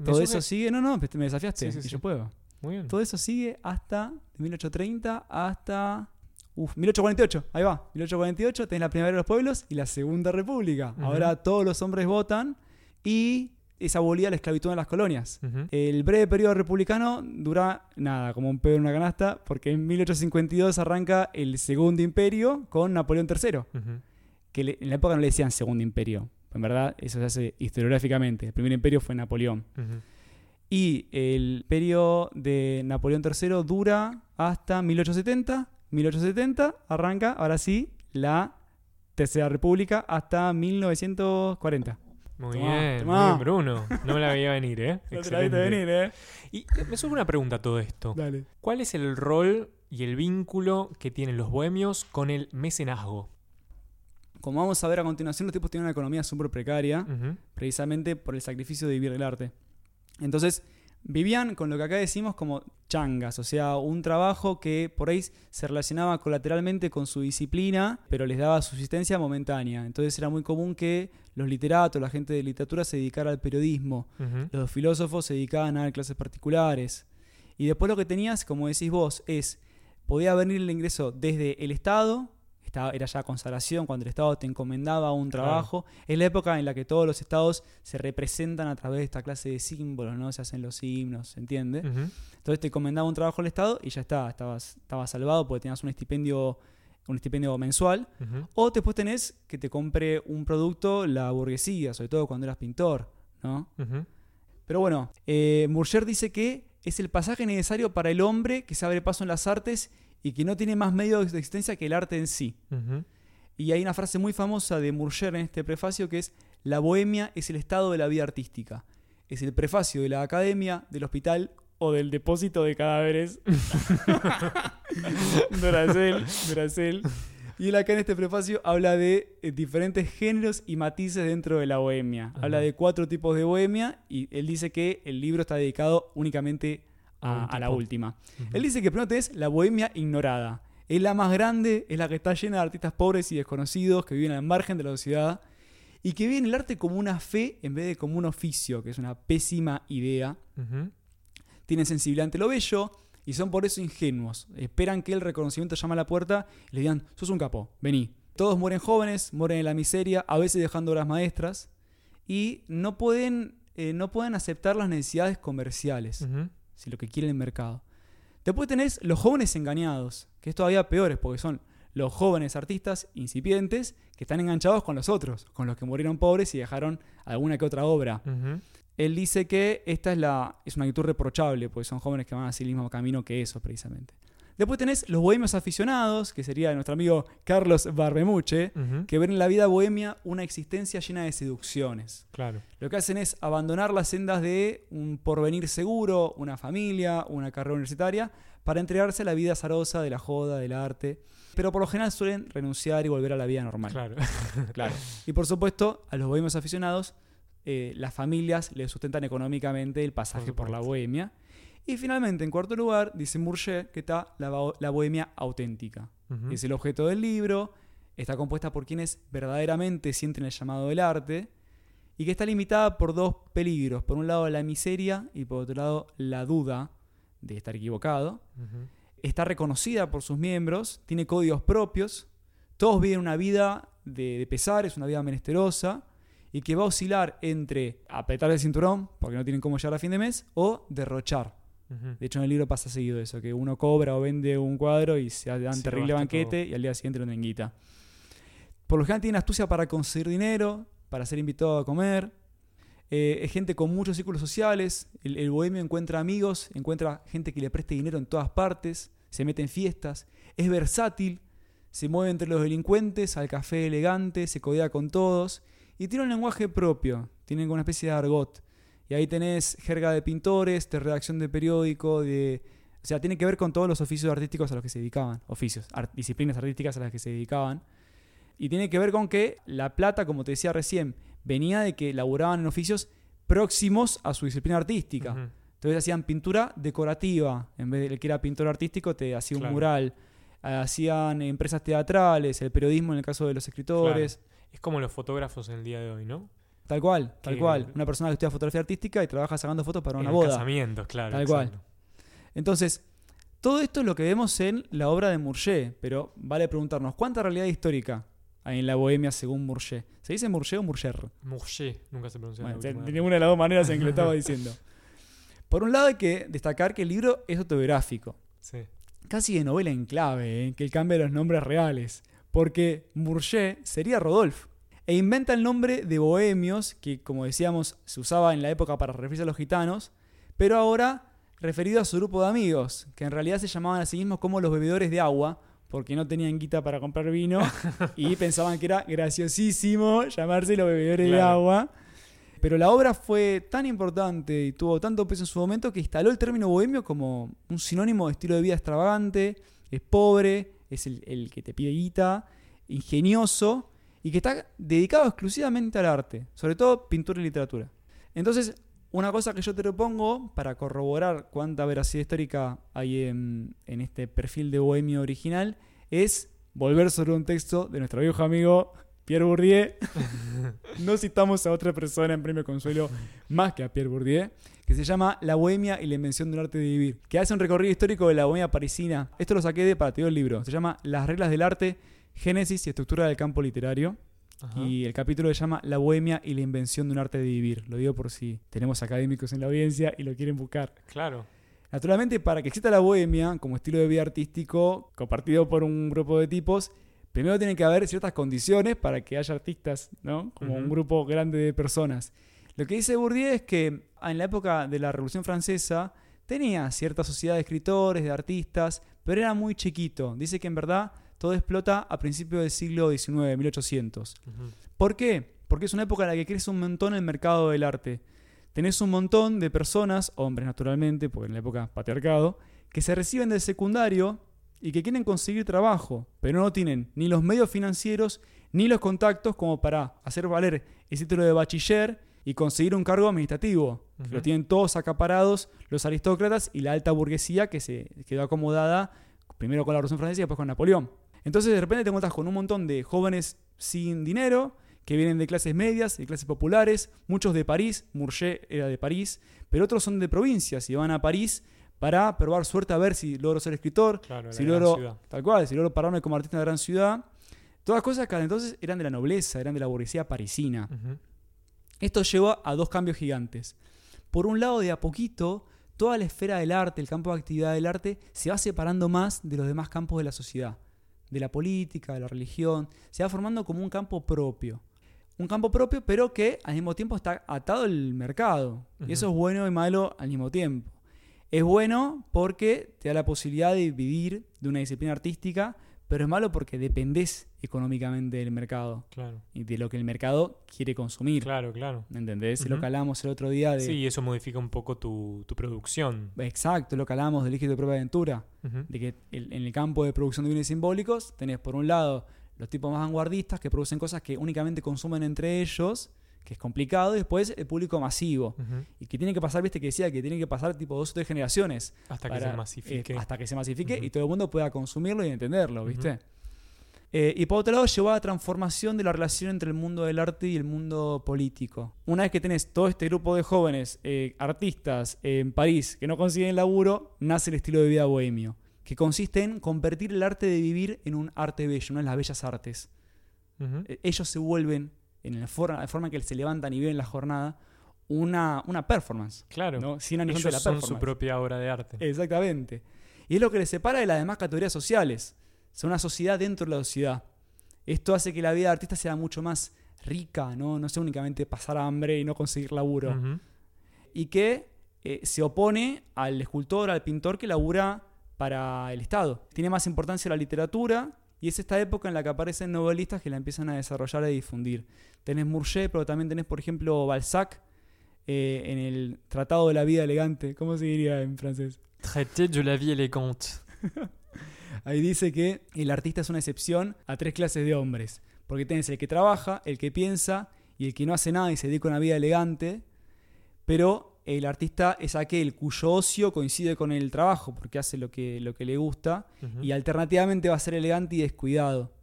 Todo eso sigue, no, no, me desafiaste, Sí, sí, y sí. yo puedo. Muy bien. Todo eso sigue hasta de 1830 hasta uf, 1848. Ahí va, 1848 tenés la primera de los pueblos y la segunda república. Ahora todos los hombres votan y es abolida la esclavitud en las colonias. El breve periodo republicano dura nada, como un pedo en una canasta, porque en 1852 arranca el Segundo Imperio con Napoleón III, que le- en la época no le decían Segundo Imperio. En verdad, eso se hace historiográficamente. El primer imperio fue Napoleón. Y el imperio de Napoleón III dura hasta 1870. 1870 arranca, ahora sí, la Tercera República hasta 1940. Muy Tomá, bien, tomá. muy bien, Bruno. No me la veía venir, ¿eh? No te la viste venir, ¿eh? Y me surge una pregunta a todo esto. Dale. ¿Cuál es el rol y el vínculo que tienen los bohemios con el mecenazgo? Como vamos a ver a continuación, los tipos tienen una economía súper precaria, precisamente por el sacrificio de vivir del arte. Entonces, vivían con lo que acá decimos como changas, o sea, un trabajo que por ahí se relacionaba colateralmente con su disciplina, pero les daba subsistencia momentánea. Entonces era muy común que los literatos, la gente de literatura se dedicara al periodismo, los filósofos se dedicaban a dar clases particulares. Y después lo que tenías, como decís vos, es, podía venir el ingreso desde el Estado, estaba, era ya consagración, cuando el Estado te encomendaba un trabajo. Es la época en la que todos los estados se representan a través de esta clase de símbolos, ¿no? Se hacen los himnos, ¿se entiende? Entonces te encomendaba un trabajo al Estado y ya está, estabas, estabas salvado porque tenías un estipendio, un estipendio mensual. O después tenés que te compre un producto la burguesía, sobre todo cuando eras pintor, ¿no? Pero bueno, eh, Murger dice que es el pasaje necesario para el hombre que se abre paso en las artes y que no tiene más medios de existencia que el arte en sí. Y hay una frase muy famosa de Murger en este prefacio que es, la bohemia es el estado de la vida artística. Es el prefacio de la academia, del hospital o del depósito de cadáveres. Duracell, Duracell. Y él acá en este prefacio habla de eh, diferentes géneros y matices dentro de la bohemia. Ajá. Habla de cuatro tipos de bohemia y él dice que el libro está dedicado únicamente A la última. Él dice que primero tenés la bohemia ignorada. Es la más grande, es la que está llena de artistas pobres y desconocidos que viven al margen de la sociedad y que viven el arte como una fe en vez de como un oficio, que es una pésima idea. Tienen sensibilidad ante lo bello y son por eso ingenuos. Esperan que el reconocimiento llame a la puerta y le digan, sos un capo, vení. Todos mueren jóvenes, mueren en la miseria, a veces dejando obras maestras y no pueden, eh, no pueden aceptar las necesidades comerciales. Si lo que quiere el mercado. Después tenés los jóvenes engañados, que es todavía peores porque son los jóvenes artistas incipientes que están enganchados con los otros, con los que murieron pobres y dejaron alguna que otra obra. Él dice que esta es, la, es una actitud reprochable, porque son jóvenes que van hacia el mismo camino que esos, precisamente. Después tenés los bohemios aficionados, que sería nuestro amigo Carlos Barbemuche, Ujú. que ven en la vida bohemia una existencia llena de seducciones. Claro. Lo que hacen es abandonar las sendas de un porvenir seguro, una familia, una carrera universitaria, para entregarse a la vida azarosa de la joda, del arte. Pero por lo general suelen renunciar y volver a la vida normal. Claro. Claro. Y por supuesto, a los bohemios aficionados, eh, las familias les sustentan económicamente el pasaje Por por, la bohemia. Y finalmente, en cuarto lugar, dice Murger que está la, bo- la bohemia auténtica. Ujú. Es el objeto del libro, está compuesta por quienes verdaderamente sienten el llamado del arte y que está limitada por dos peligros. Por un lado, la miseria y por otro lado, la duda de estar equivocado. Está reconocida por sus miembros, tiene códigos propios, todos viven una vida de, de pesares, una vida menesterosa y que va a oscilar entre apretar el cinturón porque no tienen cómo llegar a fin de mes o derrochar. De hecho, en el libro pasa seguido eso, que uno cobra o vende un cuadro y se dan Se terrible banquete y al día siguiente no tienen guita. Por lo general tienen astucia para conseguir dinero, para ser invitado a comer. Eh, es gente con muchos círculos sociales. El, el bohemio encuentra amigos, encuentra gente que le preste dinero en todas partes, se mete en fiestas. Es versátil, se mueve entre los delincuentes, al café elegante, se codea con todos y tiene un lenguaje propio, tiene una especie de argot. Y ahí tenés jerga de pintores, de redacción de periódico, de... O sea, tiene que ver con todos los oficios artísticos a los que se dedicaban. Oficios, ar- disciplinas artísticas a las que se dedicaban. Y tiene que ver con que la plata, como te decía recién, venía de que laburaban en oficios próximos a su disciplina artística. Entonces hacían pintura decorativa. En vez de que era pintor artístico, te hacía un mural. Hacían empresas teatrales, el periodismo en el caso de los escritores. Es como los fotógrafos en el día de hoy, ¿no? Tal cual, tal Que- cual. Una persona que estudia fotografía artística y trabaja sacando fotos para En una los boda. casamientos, claro. Tal cual. Entonces, todo esto es lo que vemos en la obra de Murger, pero vale preguntarnos, ¿cuánta realidad histórica ahí en la bohemia según Murger. ¿Se dice Murger o Murger? Murger, nunca se pronuncia. Bueno, de ninguna de las dos maneras en que lo estaba diciendo. Por un lado hay que destacar que el libro es autobiográfico, Sí. casi de novela en clave, ¿eh? que cambia los nombres reales, porque Murger sería Rodolphe, e inventa el nombre de bohemios, que como decíamos se usaba en la época para referirse a los gitanos, pero ahora referido a su grupo de amigos, que en realidad se llamaban a sí mismos como los bebedores de agua, porque no tenían guita para comprar vino y pensaban que era graciosísimo llamarse los bebedores de agua. Pero la obra fue tan importante y tuvo tanto peso en su momento que instaló el término bohemio como un sinónimo de estilo de vida extravagante, es pobre, es el, el que te pide guita, ingenioso y que está dedicado exclusivamente al arte, sobre todo pintura y literatura. Entonces, una cosa que yo te propongo para corroborar cuánta veracidad histórica hay en, en este perfil de bohemio original es volver sobre un texto de nuestro viejo amigo Pierre Bourdieu. no citamos a otra persona en Premio Consuelo más que a Pierre Bourdieu, que se llama La Bohemia y la invención del arte de vivir, que hace un recorrido histórico de la bohemia parisina. Esto lo saqué de para el libro. Se llama Las reglas del arte, génesis y estructura del campo literario. Ajá. Y el capítulo se llama La bohemia y la invención de un arte de vivir. Lo digo por si tenemos académicos en la audiencia y lo quieren buscar. Claro. Naturalmente, para que exista la bohemia como estilo de vida artístico compartido por un grupo de tipos, primero tiene que haber ciertas condiciones para que haya artistas, ¿no? Como un grupo grande de personas. Lo que dice Bourdieu es que en la época de la Revolución Francesa tenía cierta sociedad de escritores, de artistas, pero era muy chiquito. Dice que en verdad todo explota a principios del siglo XIX, 1800. Ujú. ¿Por qué? Porque es una época en la que crece un montón el mercado del arte. Tenés un montón de personas, hombres naturalmente, porque en la época patriarcado, que se reciben del secundario y que quieren conseguir trabajo, pero no tienen ni los medios financieros ni los contactos como para hacer valer ese título de bachiller y conseguir un cargo administrativo. Lo tienen todos acaparados los aristócratas y la alta burguesía que se quedó acomodada primero con la Revolución Francesa y después con Napoleón. Entonces de repente te encuentras con un montón de jóvenes sin dinero que vienen de clases medias, de clases populares, muchos de París, Murger era de París, pero otros son de provincias y van a París para probar suerte a ver si logro ser escritor, Claro, si logro, tal cual, si logro pararme como artista en la gran ciudad. Todas cosas que entonces eran de la nobleza, eran de la burguesía parisina. Esto lleva a dos cambios gigantes. Por un lado, de a poquito, toda la esfera del arte, el campo de actividad del arte, se va separando más de los demás campos de la sociedad, de la política, de la religión, se va formando como un campo propio. Un campo propio, pero que al mismo tiempo está atado al mercado. Y eso es bueno y malo al mismo tiempo. Es bueno porque te da la posibilidad de vivir de una disciplina artística, pero es malo porque dependés económicamente del mercado Claro. y de lo que el mercado quiere consumir. Claro, claro. ¿Entendés? Es Lo que hablamos el otro día de. Sí, y eso modifica un poco tu, tu producción. Exacto, lo que hablamos del elige tu propia aventura. De que el- en el campo de producción de bienes simbólicos tenés por un lado los tipos más vanguardistas que producen cosas que únicamente consumen entre ellos, que es complicado, y después el público masivo. Y que tiene que pasar, viste que decía que tiene que pasar tipo dos o tres generaciones Hasta que se masifique. eh, hasta que se masifique y todo el mundo pueda consumirlo y entenderlo. ¿viste? Eh, y por otro lado, llevó a la transformación de la relación entre el mundo del arte y el mundo político. Una vez que tenés todo este grupo de jóvenes, eh, artistas eh, en París que no consiguen laburo, nace el estilo de vida bohemio, que consiste en convertir el arte de vivir en un arte bello, una de las bellas artes. Ellos se vuelven, en la forma, la forma en que se levantan y viven la jornada, una, una performance. Claro. ¿no? 100 años antes de la Ellos son su propia obra de arte. Exactamente. Y es lo que les separa de las demás categorías sociales. Son una sociedad dentro de la sociedad. Esto hace que la vida de artista sea mucho más rica, ¿no? No sea únicamente pasar hambre y no conseguir laburo. Ujú. Y que eh, se opone al escultor, al pintor que labura para el Estado. Tiene más importancia la literatura y es esta época en la que aparecen novelistas que la empiezan a desarrollar y difundir. Tenés Murger, pero también tenés, por ejemplo, Balzac eh, en el Tratado de la Vida Elegante. ¿Cómo se diría en francés? Traité de la vie élégante. Ahí dice que el artista es una excepción a tres clases de hombres. Porque tenés el que trabaja, el que piensa y el que no hace nada y se dedica a una vida elegante. Pero el artista es aquel cuyo ocio coincide con el trabajo porque hace lo que, lo que le gusta y alternativamente va a ser elegante y descuidado.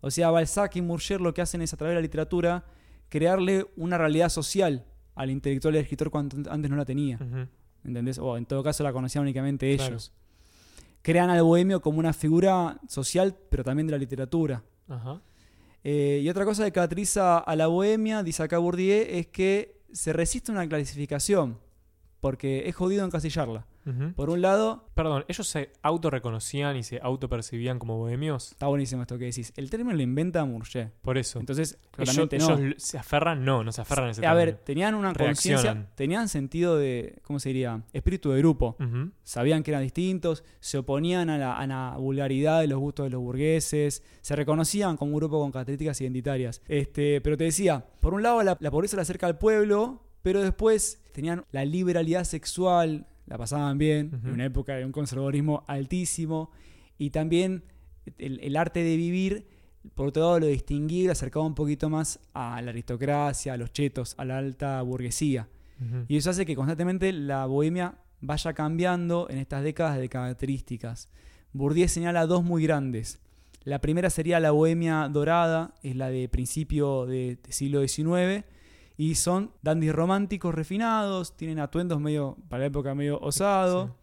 O sea, Balzac y Murger lo que hacen es a través de la literatura crearle una realidad social al intelectual y al escritor cuando antes no la tenía. Ujú. ¿entendés? O en todo caso la conocían únicamente Claro. ellos. Crean al bohemio como una figura social, pero también de la literatura. Ajá. Eh, y otra cosa que caracteriza a la bohemia, dice acá Bourdieu, es que se resiste a una clasificación, porque es jodido encasillarla. Por un lado, Perdón, ¿ellos se autorreconocían y se autopercibían como bohemios? está buenísimo esto que decís, el término lo inventa Murger. Por eso. Entonces, ellos, claramente no. ellos se aferran, no, no se aferran a ese a ver, tenían una conciencia, tenían sentido de, ¿cómo se diría? Espíritu de grupo. Sabían que eran distintos, se oponían a la, a la vulgaridad de los gustos de los burgueses, se reconocían como un grupo con características identitarias. Este, pero te decía, por un lado la, la pobreza la acerca al pueblo, pero después tenían la liberalidad sexual, la pasaban bien, en una época de un conservadurismo altísimo, y también el, el arte de vivir, por otro lado lo lo acercaba un poquito más a la aristocracia, a los chetos, a la alta burguesía. Y eso hace que constantemente la bohemia vaya cambiando en estas décadas de características. Bourdieu señala dos muy grandes. La primera sería la bohemia dorada, es la de principio de, de siglo XIX, y son dandis románticos refinados, tienen atuendos medio, para la época medio osado,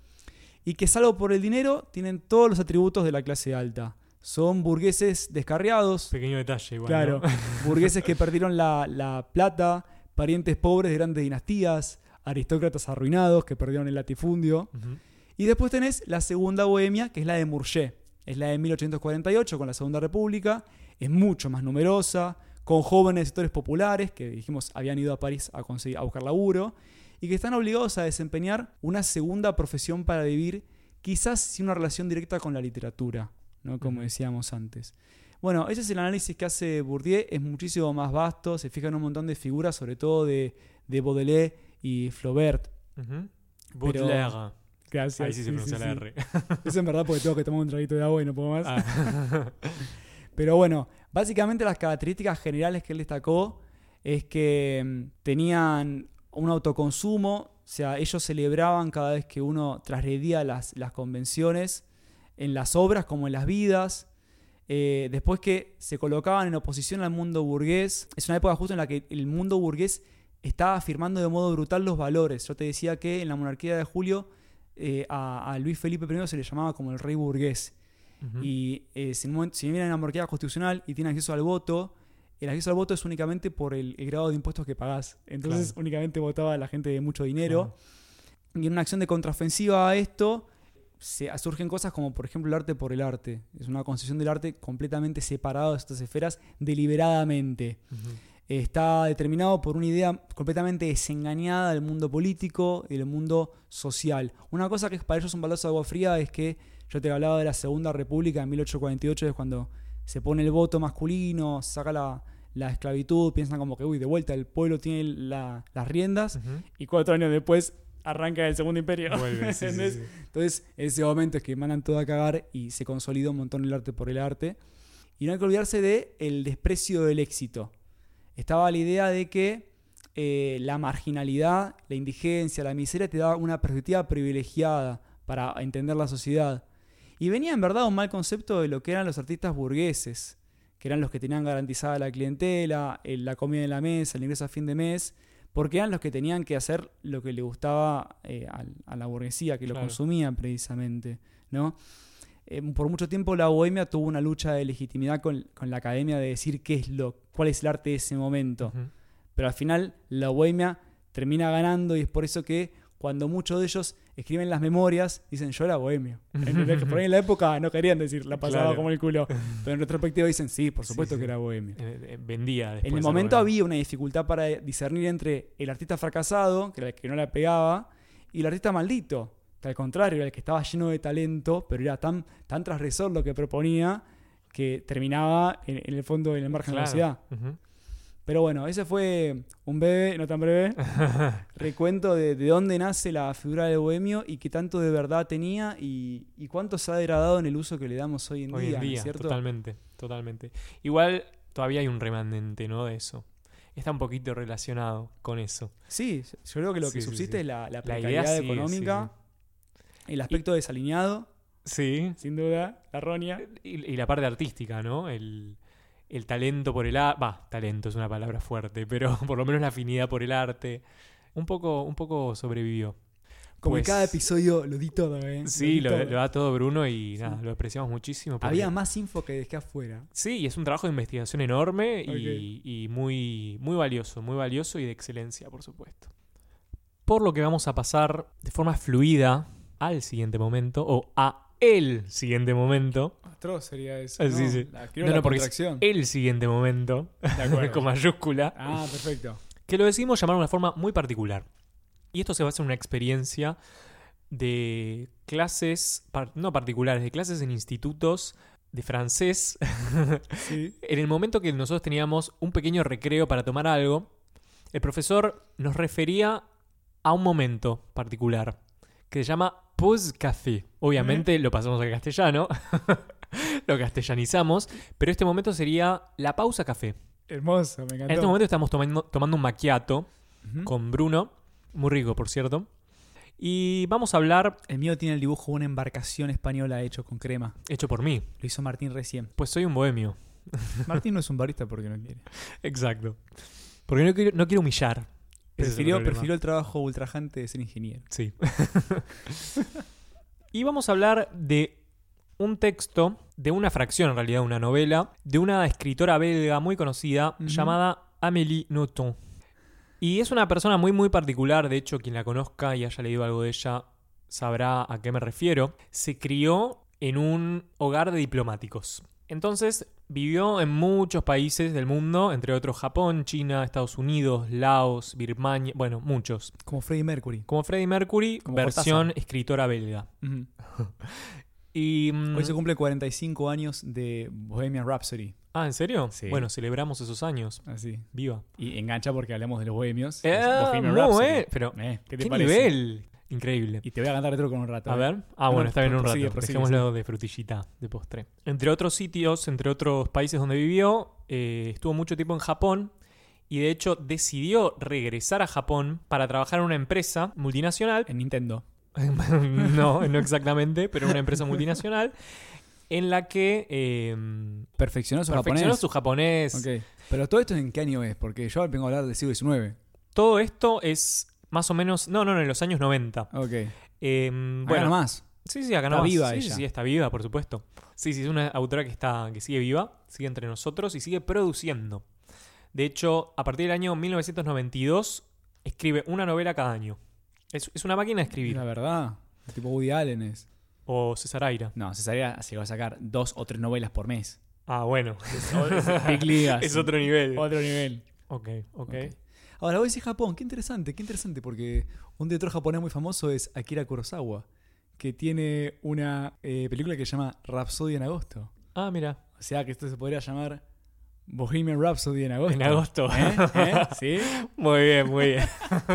y que salvo por el dinero, tienen todos los atributos de la clase alta. Son burgueses descarriados, Pequeño detalle igual. Claro, ¿no? burgueses que perdieron la, la plata, parientes pobres de grandes dinastías, aristócratas arruinados que perdieron el latifundio. Y después tenés la segunda bohemia, que es la de Murger. Es la de 1848 con la Segunda República. Es mucho más numerosa, con jóvenes sectores populares que dijimos habían ido a París a, conseguir, a buscar laburo y que están obligados a desempeñar una segunda profesión para vivir, quizás sin una relación directa con la literatura, ¿no? como decíamos antes. Bueno, ese es el análisis que hace Bourdieu, es muchísimo más vasto, se fija en un montón de figuras, sobre todo de, de Baudelaire y Flaubert. Ujú. Pero- Baudelaire. Gracias. Ahí sí se pronuncia la R. Eso en verdad porque tengo que tomar un traguito de agua y no puedo más. Ah. Pero bueno, básicamente las características generales que él destacó es que mm, tenían un autoconsumo, o sea, ellos celebraban cada vez que uno transgredía las, las convenciones en las obras como en las vidas. Eh, después que se colocaban en oposición al mundo burgués, es una época justo en la que el mundo burgués estaba afirmando de modo brutal los valores. Yo te decía que en la monarquía de Julio eh, a, a Luis Felipe I se le llamaba como el rey burgués. Y eh, si, si viene una monarquía constitucional y tiene acceso al voto, el acceso al voto es únicamente por el, el grado de impuestos que pagás. Entonces Claro. únicamente votaba la gente de mucho dinero. Y en una acción de contraofensiva a esto, se, surgen cosas como, por ejemplo, el arte por el arte. Es una concepción del arte completamente separado de estas esferas deliberadamente. Está determinado por una idea completamente desengañada del mundo político y del mundo social. Una cosa que para ellos es un balazo de agua fría es que yo te hablaba de la Segunda República en 1848, es cuando se pone el voto masculino, se saca la, la esclavitud, piensan como que, uy, de vuelta el pueblo tiene la- las riendas, y cuatro años después arranca el Segundo Imperio. Vuelve, sí, sí. Entonces, ese momento es que mandan todo a cagar y se consolida un montón el arte por el arte. Y no hay que olvidarse de el desprecio del éxito. Estaba la idea de que eh, la marginalidad, la indigencia, la miseria te da una perspectiva privilegiada para entender la sociedad. Y venía en verdad un mal concepto de lo que eran los artistas burgueses, que eran los que tenían garantizada la clientela, el- la comida en la mesa, el ingreso a fin de mes, porque eran los que tenían que hacer lo que le gustaba eh, a, la burguesía, que lo Claro. consumía precisamente, ¿no? Eh, por mucho tiempo la bohemia tuvo una lucha de legitimidad con, con la academia de decir qué es lo, cuál es el arte de ese momento. Pero al final la bohemia termina ganando y es por eso que cuando muchos de ellos escriben las memorias, dicen yo era bohemio. Que por ahí en la época no querían decir la pasaba Claro. como el culo. Pero en retrospectiva dicen sí, por supuesto sí. que era bohemio. Eh, eh, vendía. En el momento había una dificultad para discernir entre el artista fracasado, que era el que no la pegaba, y el artista maldito, que al contrario, era el que estaba lleno de talento, pero era tan, tan transgresor lo que proponía que terminaba en, en el fondo en el margen de la sociedad. Ujú. Pero bueno, ese fue un breve, no tan breve, recuento de, de dónde nace la figura del bohemio y qué tanto de verdad tenía y, y cuánto se ha degradado en el uso que le damos hoy en Hoy día, en ¿no es día, ¿cierto? totalmente, totalmente. Igual todavía hay un remanente, ¿no? De eso. Está un poquito relacionado con eso. Sí, yo creo que lo que sí, subsiste sí. es la, la La precariedad idea económica, el aspecto desalineado, Sí. sin duda, la roña. Y, y la parte artística, ¿no? El, el talento por el arte. Va, talento es una palabra fuerte, pero por lo menos la afinidad por el arte. Un poco, un poco sobrevivió. Como en Pues- cada episodio lo di todo, ¿eh? Sí, lo, todo. lo da todo Bruno y nada, lo apreciamos muchísimo. porque- Había más info que dejé afuera. Sí, y es un trabajo de investigación enorme y, y muy, muy valioso, muy valioso y de excelencia, por supuesto. Por lo que vamos a pasar de forma fluida al siguiente momento, o a el siguiente momento. Atroz sería eso. Ah, ¿no? sí, sí. La, No, la no, porque es. El siguiente momento, De con mayúscula, Ah, perfecto. que lo decidimos llamar de una forma muy particular. Y esto se basa en una experiencia de clases, no particulares, de clases en institutos de francés Sí. En el momento que nosotros teníamos un pequeño recreo para tomar algo, el profesor nos refería a un momento particular que se llama pause café. Obviamente lo pasamos al castellano, lo castellanizamos, pero este momento sería la pausa café. Hermoso, me En encantó. este momento estamos tomando, tomando un macchiato con Bruno, muy rico por cierto, y vamos a hablar, El mío tiene el dibujo de una embarcación española hecho con crema. hecho por mí, Lo hizo Martín recién. pues soy un bohemio. Martín no es un barista porque no quiere. Exacto. Porque no quiero, no quiero humillar. Prefirió, el trabajo ultrajante de ser ingeniero. Sí. y vamos a hablar de un texto, de una fracción en realidad, una novela, de una escritora belga muy conocida llamada Amélie Nothomb. Y es una persona muy muy particular, de hecho quien la conozca y haya leído algo de ella sabrá a qué me refiero. Se crió en un hogar de diplomáticos. Entonces vivió en muchos países del mundo, entre otros Japón, China, Estados Unidos, Laos, Birmania, bueno, muchos. Como Freddie Mercury. Como Freddie Mercury, Como versión Cortázar. escritora belga. Y, mm, Hoy se cumple 45 años de Bohemian Rhapsody. ah, ¿en serio? Sí. Bueno, celebramos esos años. Así. Viva. Y engancha porque hablamos de los bohemios. Eh, Bohemian Rhapsody. pero Eh, ¿Qué te ¿Qué parece? nivel? Increíble. Y te voy a cantar retro con un rato. A eh. ver. Ah, No, bueno, está bien un rato. prosigue, Dejémoslo de frutillita, de postre. Entre otros sitios, entre otros países donde vivió, eh, estuvo mucho tiempo en Japón y de hecho decidió regresar a Japón para trabajar en una empresa multinacional En Nintendo. no, no exactamente, pero una empresa multinacional en la que eh, Perfeccionó su perfeccionó japonés. su japonés. Ok. Pero todo esto en qué año es? Porque yo vengo a hablar del siglo XIX. Todo esto es más o menos, no, no, no, en los años 90. Ok. Eh, Bueno, más. sí, sí, acá está nomás. viva sí, ella. Sí, está viva, por supuesto. Sí, sí, es una autora que está que sigue viva, sigue entre nosotros y sigue produciendo. De hecho, a partir del año 1992 escribe una novela cada año. Es, es una máquina de escribir. La verdad. Tipo Woody Allen es. O César Aira. No, Cesaria llegó a sacar dos o tres novelas por mes. Ah, bueno. Big ligas. es otro nivel. Otro nivel. Ok, ok. Ok. Ahora vos decís Japón, qué interesante, qué interesante, porque un director japonés muy famoso es Akira Kurosawa, que tiene una eh, película que se llama Rhapsody en agosto. Ah, mira. O sea que esto se podría llamar Bohemian Rhapsody en agosto. En agosto. ¿Eh? ¿Eh? ¿Sí? Muy bien, muy bien.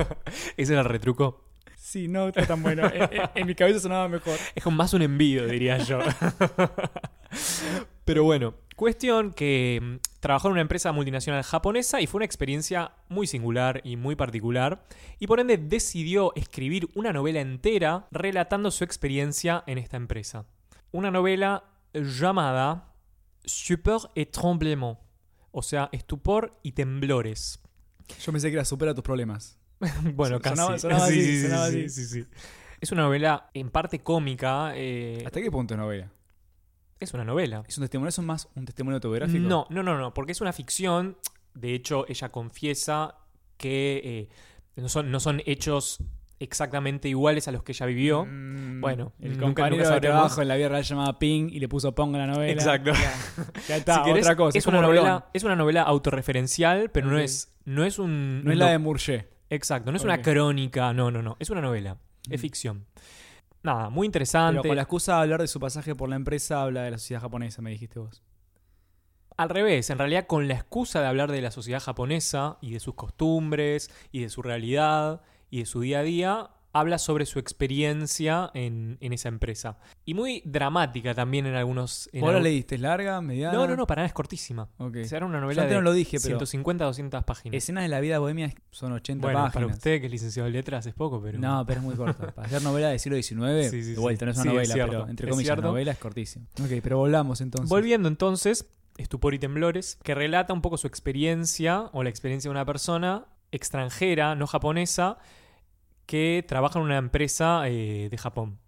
Ese era el retruco. Sí, no está tan bueno. Eh, eh, en mi cabeza sonaba mejor. Es como más un envío, diría yo. Pero bueno, cuestión que mm, trabajó en una empresa multinacional japonesa y fue una experiencia muy singular y muy particular. Y por ende decidió escribir una novela entera relatando su experiencia en esta empresa. Una novela llamada Stupor et Tremblement. O sea, estupor y temblores. Yo pensé que era supera tus problemas. Bueno, casi. sonaba- sonaba Sí, así, sí, sí, sonaba sí, así. sí, sí. Es una novela en parte cómica. eh, ¿Hasta qué punto es novela? Es una novela. ¿Es un testimonio? ¿Es más un testimonio autobiográfico? No, no, no, no, porque es una ficción. De hecho, ella confiesa que eh, no, son, no son hechos exactamente iguales a los que ella vivió. Mm, Bueno, el nunca- compañero nunca de trabajo en la vida real se llamaba Ping y le puso Pong en la novela. Exacto. Ya, ya está, Si querés, otra cosa. es, una Rolón. novela, es una novela autorreferencial, pero no es, no es un. No es la de Murger. Exacto, no es una crónica, no, no, no. Es una novela. Es Mm. ficción. Nada, muy interesante. Pero con la excusa de hablar de su pasaje por la empresa, habla de la sociedad japonesa, me dijiste vos. Al revés, en realidad con la excusa de hablar de la sociedad japonesa y de sus costumbres y de su realidad y de su día a día, habla sobre su experiencia en, en esa empresa. Y muy dramática también en algunos... en ¿Vos la leíste? ¿Es larga? ¿Mediana? No, no, no, para nada es cortísima. Ok. O sea, era una Yo novela antes de no lo dije, pero 150 200 páginas. escenas de la vida bohemia son 80 bueno, páginas. para usted que es licenciado en letras es poco, pero... No, pero es muy corta. Para hacer novela del siglo XIX, Sí, sí, de vuelta, no es una Sí, es novela, pero entre es comillas, cierto. novela es cortísimo. Ok, pero volvamos entonces. Volviendo entonces, Estupor y Temblores, que relata un poco su experiencia o la experiencia de una persona extranjera, no japonesa, que trabaja en una empresa eh, de Japón.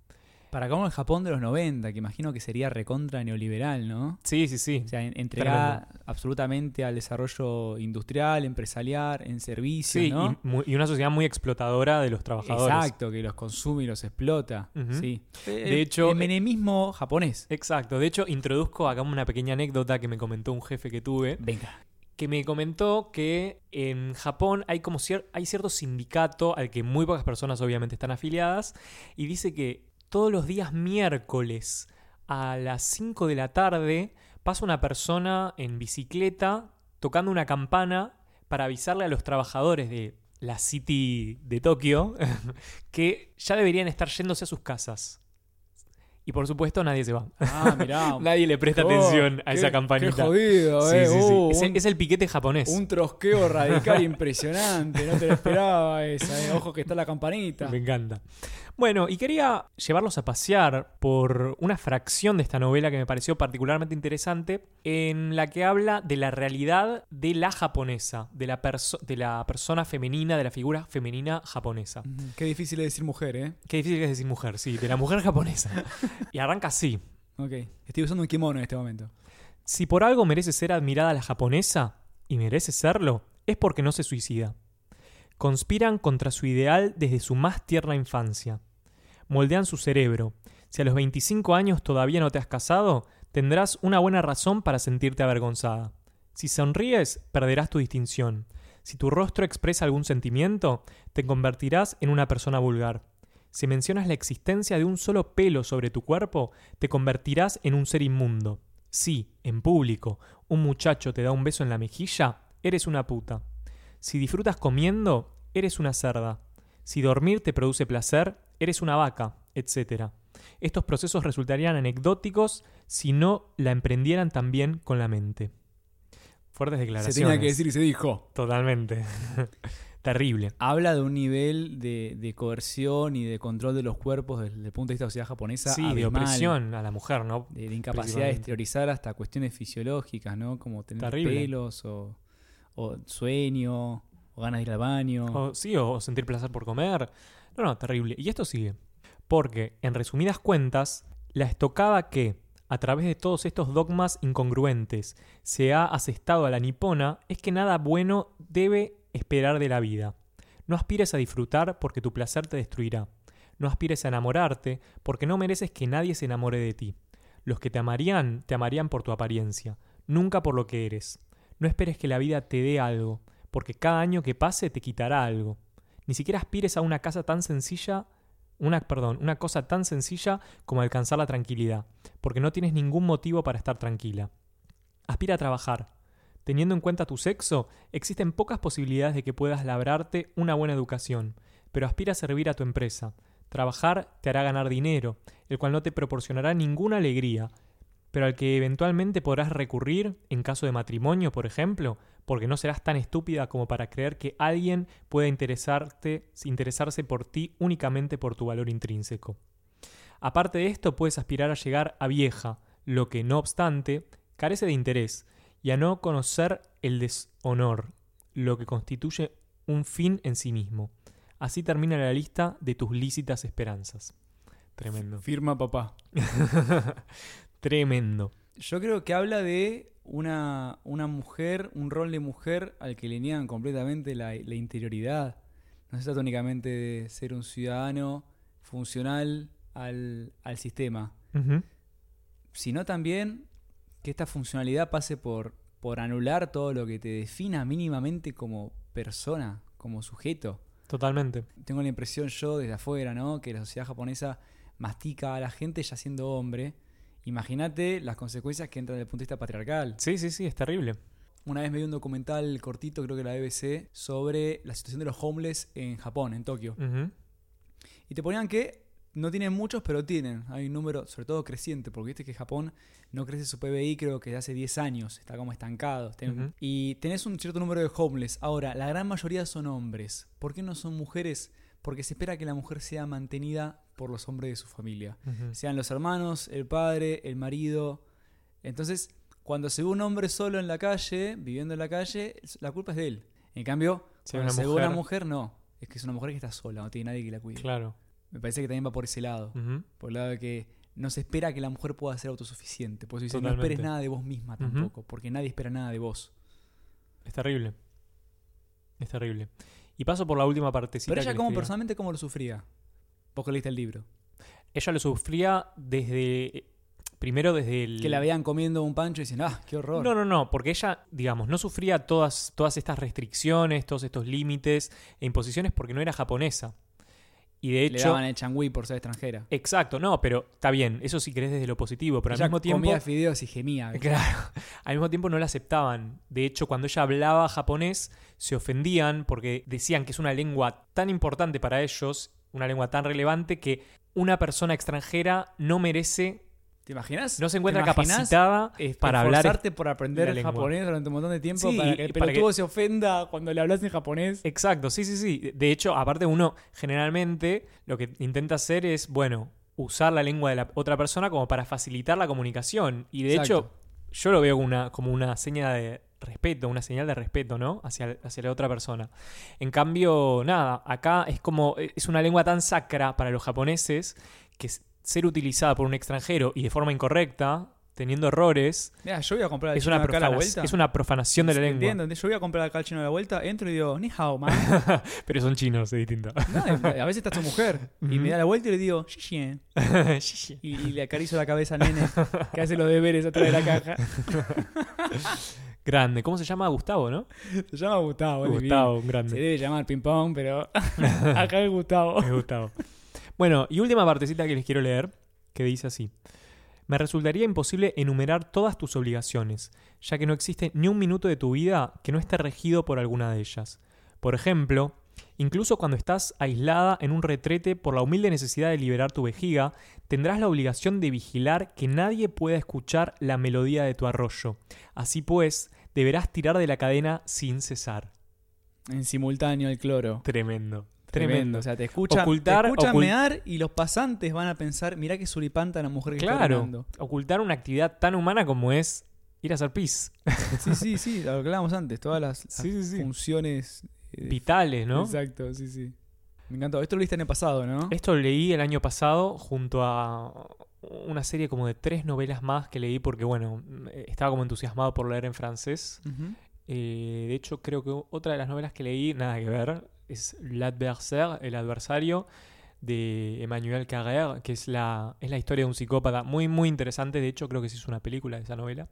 Para como el Japón de los 90, que imagino que sería recontra neoliberal, ¿no? Sí, sí, sí. O sea, en- entregada absolutamente al desarrollo industrial, empresarial, en servicios, Sí, ¿no? y, y una sociedad muy explotadora de los trabajadores. Exacto, que los consume y los explota. Sí. De hecho, el menemismo japonés. Exacto. De hecho, introduzco acá una pequeña anécdota que me comentó un jefe que tuve. Venga. Que me comentó que en Japón hay como cier- hay cierto sindicato al que muy pocas personas obviamente están afiliadas y dice que todos los días miércoles a las 5 de la tarde pasa una persona en bicicleta tocando una campana para avisarle a los trabajadores de la City de Tokio que ya deberían estar yéndose a sus casas. Y por supuesto nadie se va. Ah, mirá. Nadie le presta Oh, atención a qué- esa campanita. Qué jodido, Sí, eh. sí, sí. Uh, es, un, es el piquete japonés. un trosqueo radical impresionante. No te lo esperaba esa. eh. Ojo que está la campanita. Me encanta. Bueno, y quería llevarlos a pasear por una fracción de esta novela que me pareció particularmente interesante, en la que habla de la realidad de la japonesa, de la, perso- de la persona femenina, de la figura femenina japonesa. Qué difícil es decir mujer, ¿eh? Qué difícil es decir mujer, sí, de la mujer japonesa. y arranca así. Ok. Estoy usando un kimono en este momento. Si por algo merece ser admirada la japonesa, y merece serlo, es porque no se suicida. Conspiran contra su ideal desde su más tierna infancia. Moldean su cerebro. Si a los 25 años todavía no te has casado, tendrás una buena razón para sentirte avergonzada. Si sonríes, perderás tu distinción. Si tu rostro expresa algún sentimiento, te convertirás en una persona vulgar. Si mencionas la existencia de un solo pelo sobre tu cuerpo, te convertirás en un ser inmundo. Si, en público, un muchacho te da un beso en la mejilla, eres una puta. Si disfrutas comiendo, eres una cerda. Si dormir te produce placer, eres una vaca, etc. Estos procesos resultarían anecdóticos si no la emprendieran también con la mente. Fuertes Se declaraciones. tenía que decir y se dijo. Totalmente. Terrible. Habla de un nivel de, de coerción y de control de los cuerpos desde el punto de vista de la sociedad japonesa. Sí, de abismal. opresión a la mujer, ¿no? De, de incapacidad de exteriorizar hasta cuestiones fisiológicas, ¿no? Como tener Terrible. pelos o, o sueño o ganas de ir al baño. O, sí, o sentir placer por comer. No, no, terrible. Y esto sigue. Porque, en resumidas cuentas, la estocada que, a través de todos estos dogmas incongruentes, se ha asestado a la nipona es que nada bueno debe esperar de la vida. No aspires a disfrutar porque tu placer te destruirá. No aspires a enamorarte porque no mereces que nadie se enamore de ti. Los que te amarían, te amarían por tu apariencia, nunca por lo que eres. No esperes que la vida te dé algo, porque cada año que pase te quitará algo. Ni siquiera aspires a una casa tan sencilla, una, perdón, una cosa tan sencilla como alcanzar la tranquilidad, porque no tienes ningún motivo para estar tranquila. Aspira a trabajar. Teniendo en cuenta tu sexo, existen pocas posibilidades de que puedas labrarte una buena educación, pero aspira a servir a tu empresa. Trabajar te hará ganar dinero, el cual no te proporcionará ninguna alegría, pero al que eventualmente podrás recurrir en caso de matrimonio, por ejemplo, porque no serás tan estúpida como para creer que alguien pueda interesarte, interesarse por ti únicamente por tu valor intrínseco. Aparte de esto, puedes aspirar a llegar a vieja, lo que, no obstante, carece de interés, y a no conocer el deshonor, lo que constituye un fin en sí mismo. Así termina la lista de tus lícitas esperanzas. Tremendo. Firma papá. Tremendo. Yo creo que habla de una, una mujer, un rol de mujer al que le niegan completamente la, la interioridad. No se trata únicamente de ser un ciudadano funcional al, al sistema, sino también que esta funcionalidad pase por, por anular todo lo que te defina mínimamente como persona, como sujeto. Totalmente. Tengo la impresión yo desde afuera, ¿no? Que la sociedad japonesa mastica a la gente ya siendo hombre. Imagínate las consecuencias que entran desde el punto de vista patriarcal. Sí, sí, sí, es terrible. Una vez me vi un documental cortito, creo que la BBC, sobre la situación de los homeless en Japón, en Tokio. Y te ponían que no tienen muchos, pero tienen. Hay un número, sobre todo creciente, porque viste que Japón no crece su PBI, creo que de hace 10 años, está como estancado. Está Ujú. Y tenés un cierto número de homeless. Ahora, la gran mayoría son hombres. ¿Por qué no son mujeres? Porque se espera que la mujer sea mantenida por los hombres de su familia. Sean los hermanos, el padre, el marido. Entonces, cuando se ve un hombre solo en la calle, viviendo en la calle, la culpa es de él. En cambio, Si cuando se ve una mujer- no. es que es una mujer que está sola, no tiene nadie que la cuide. Claro. Me parece que también va por ese lado. Por el lado de que no se espera que la mujer pueda ser autosuficiente. Por eso dice, no esperes nada de vos misma tampoco, porque nadie espera nada de vos. Es terrible. Es terrible. Y paso por la última partecita. Pero que ella les como personalmente, ¿cómo lo sufría? Vos que leíste el libro. Ella lo sufría desde. Primero desde el. Que la veían comiendo un pancho y dicen, ah, qué horror. No, no, no, porque ella, digamos, no sufría todas, todas estas restricciones, todos estos límites e imposiciones porque no era japonesa. Y de Le hecho. daban el changui por ser extranjera. Exacto, no, pero está bien, eso sí querés desde lo positivo, pero Ella al mismo tiempo. comía fideos y gemía. Claro, al mismo tiempo no la aceptaban. De hecho, cuando ella hablaba japonés, se ofendían porque decían que es una lengua tan importante para ellos, una lengua tan relevante, que una persona extranjera no merece, ¿Te imaginas? no se encuentra ¿Te imaginas capacitada es- para hablar. por aprender japonés durante un montón de tiempo Sí, para que y el para pelotudo que- se ofenda cuando le hablas en japonés. Exacto, sí, sí, sí. De hecho, aparte uno generalmente lo que intenta hacer es, bueno, usar la lengua de la otra persona como para facilitar la comunicación. Y de Exacto. hecho, yo lo veo como una, como una seña de respeto, una señal de respeto, ¿no? Hacia, hacia la otra persona. En cambio, nada, acá es como, es una lengua tan sacra para los japoneses que ser utilizada por un extranjero y de forma incorrecta, teniendo errores, Mira, yo voy a comprar al es chino una, acá a la vuelta. es una profanación de la lengua. Entiendo, yo voy a comprar acá al chino a la vuelta, entro y digo, ni hao, man. Pero son chinos, es distinto. No, a veces está tu mujer. Y me da la vuelta y le digo, y, y le acaricio la cabeza al nene que hace los deberes atrás de la caja. Grande. ¿Cómo se llama? Gustavo, ¿no? Se llama Gustavo. Gustavo, un Se grande. debe llamar ping pong, pero acá es Gustavo. Es Gustavo. Bueno, y última partecita que les quiero leer, que dice así. Me resultaría imposible enumerar todas tus obligaciones, ya que no existe ni un minuto de tu vida que no esté regido por alguna de ellas. Por ejemplo, incluso cuando estás aislada en un retrete por la humilde necesidad de liberar tu vejiga, tendrás la obligación de vigilar que nadie pueda escuchar la melodía de tu arroyo. Así pues, deberás tirar de la cadena sin cesar. En simultáneo el cloro. Tremendo. Tremendo. Tremendo. O sea, te escuchan, Ocultar- te escuchan ocult- mear y los pasantes van a pensar, mirá qué suripanta la mujer que está Claro, orinando". ocultar una actividad tan humana como es ir a hacer pis. Sí, sí, sí, lo que hablábamos antes, todas las, las Sí, sí, sí. funciones. eh, Vitales, ¿no? Exacto, sí, sí. Me encantó. Esto lo viste en el pasado, ¿no? Esto lo leí el año pasado junto a una serie como de tres novelas más que leí porque, bueno, estaba como entusiasmado por leer en francés. Eh, de hecho, creo que otra de las novelas que leí, nada que ver, es L'Adversaire, el adversario, de Emmanuel Carrère, que es la, es la historia de un psicópata muy, muy interesante. De hecho, creo que se hizo una película de esa novela.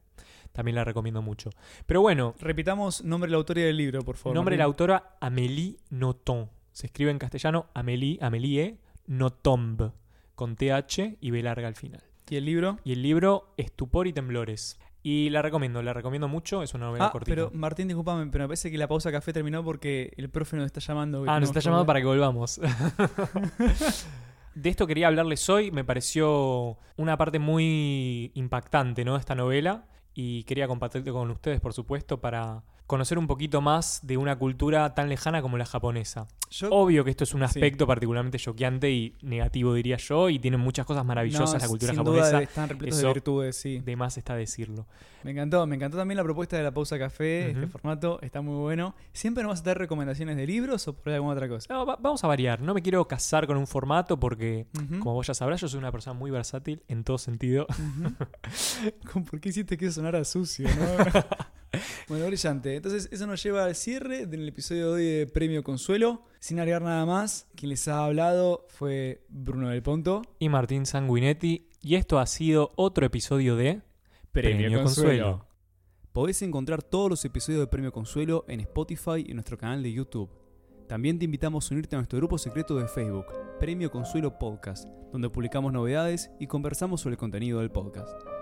También la recomiendo mucho. Pero bueno, Repitamos nombre de la autoría del libro, por favor. Nombre de la autora Amélie Nothomb. Se escribe en castellano Amélie, Amélie Nothomb, con TH y B larga al final. ¿Y el libro? Y el libro Estupor y Temblores. Y la recomiendo, la recomiendo mucho, es una novela Ah, cortita. pero Martín, discúlpame, pero me parece que la pausa café terminó porque el profe nos está llamando. ah, nos está llamando para que volvamos. De esto quería hablarles hoy, me pareció una parte muy impactante, ¿no? Esta novela. Y quería compartirte con ustedes, por supuesto, para conocer un poquito más de una cultura tan lejana como la japonesa. Yo, Obvio que esto es un Sí. aspecto particularmente choqueante y negativo, diría yo, y tiene muchas cosas maravillosas no, la cultura sin japonesa. Duda están repletos de virtudes, sí. De más está decirlo. Me encantó, me encantó también la propuesta de la pausa café, este formato está muy bueno. ¿Siempre nos vas a dar recomendaciones de libros o por alguna otra cosa? No, va- vamos a variar. No me quiero casar con un formato porque, como vos ya sabrás, yo soy una persona muy versátil en todo sentido. ujú. ¿Cómo- ¿Por qué hiciste que sonara sucio? no? bueno, brillante. Entonces, eso nos lleva al cierre del episodio de hoy de Premio Consuelo. Sin agregar nada más, quien les ha hablado fue Bruno del Ponto. Y Martín Sanguinetti. Y esto ha sido otro episodio de Premio Consuelo. Podés encontrar todos los episodios de Premio Consuelo en Spotify y en nuestro canal de YouTube. También te invitamos a unirte a nuestro grupo secreto de Facebook, Premio Consuelo Podcast, donde publicamos novedades y conversamos sobre el contenido del podcast.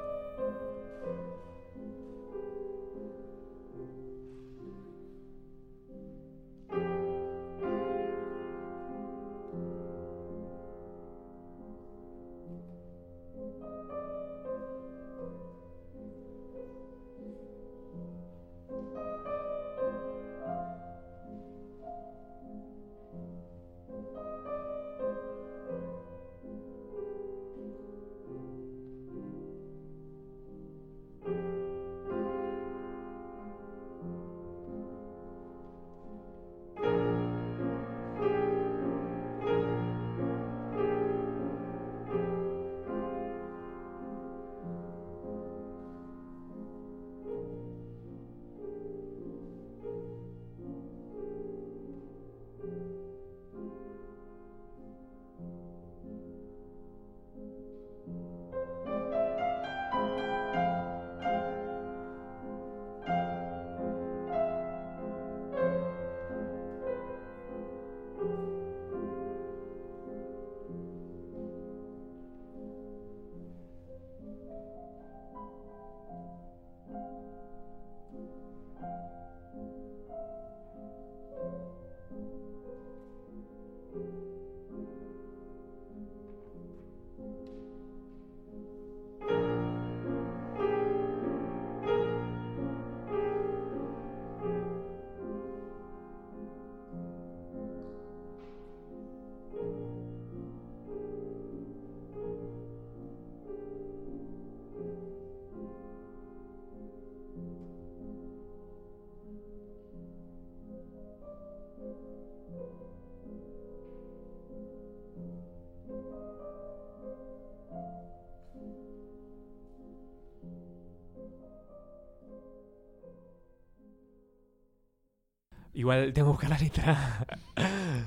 Igual tengo que buscar la letra.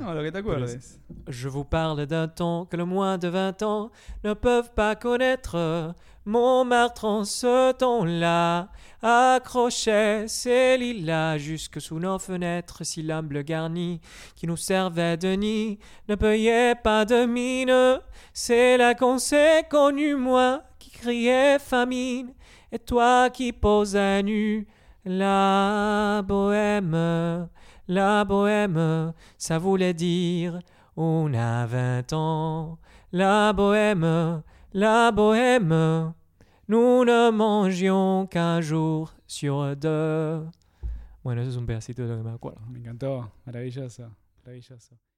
No, lo que te acuerdes. Je vous parle d'un temps que le moins de 20 ans ne peuvent pas connaître. Montmartre en ce temps-là accrochait ses lilas jusque sous nos fenêtres si l'humble garni qui nous servait de nid ne payait pas de mine. C'est là qu'on s'est connu, moi qui criais famine et toi qui posais nu. La bohème, la bohème, ça voulait dire on a 20 ans. La bohème, la bohème, nous ne mangions qu'un jour sur deux. Bueno, eso es un pedacito de lo que me acuerdo. Me encantó. Maravilloso. Maravilloso.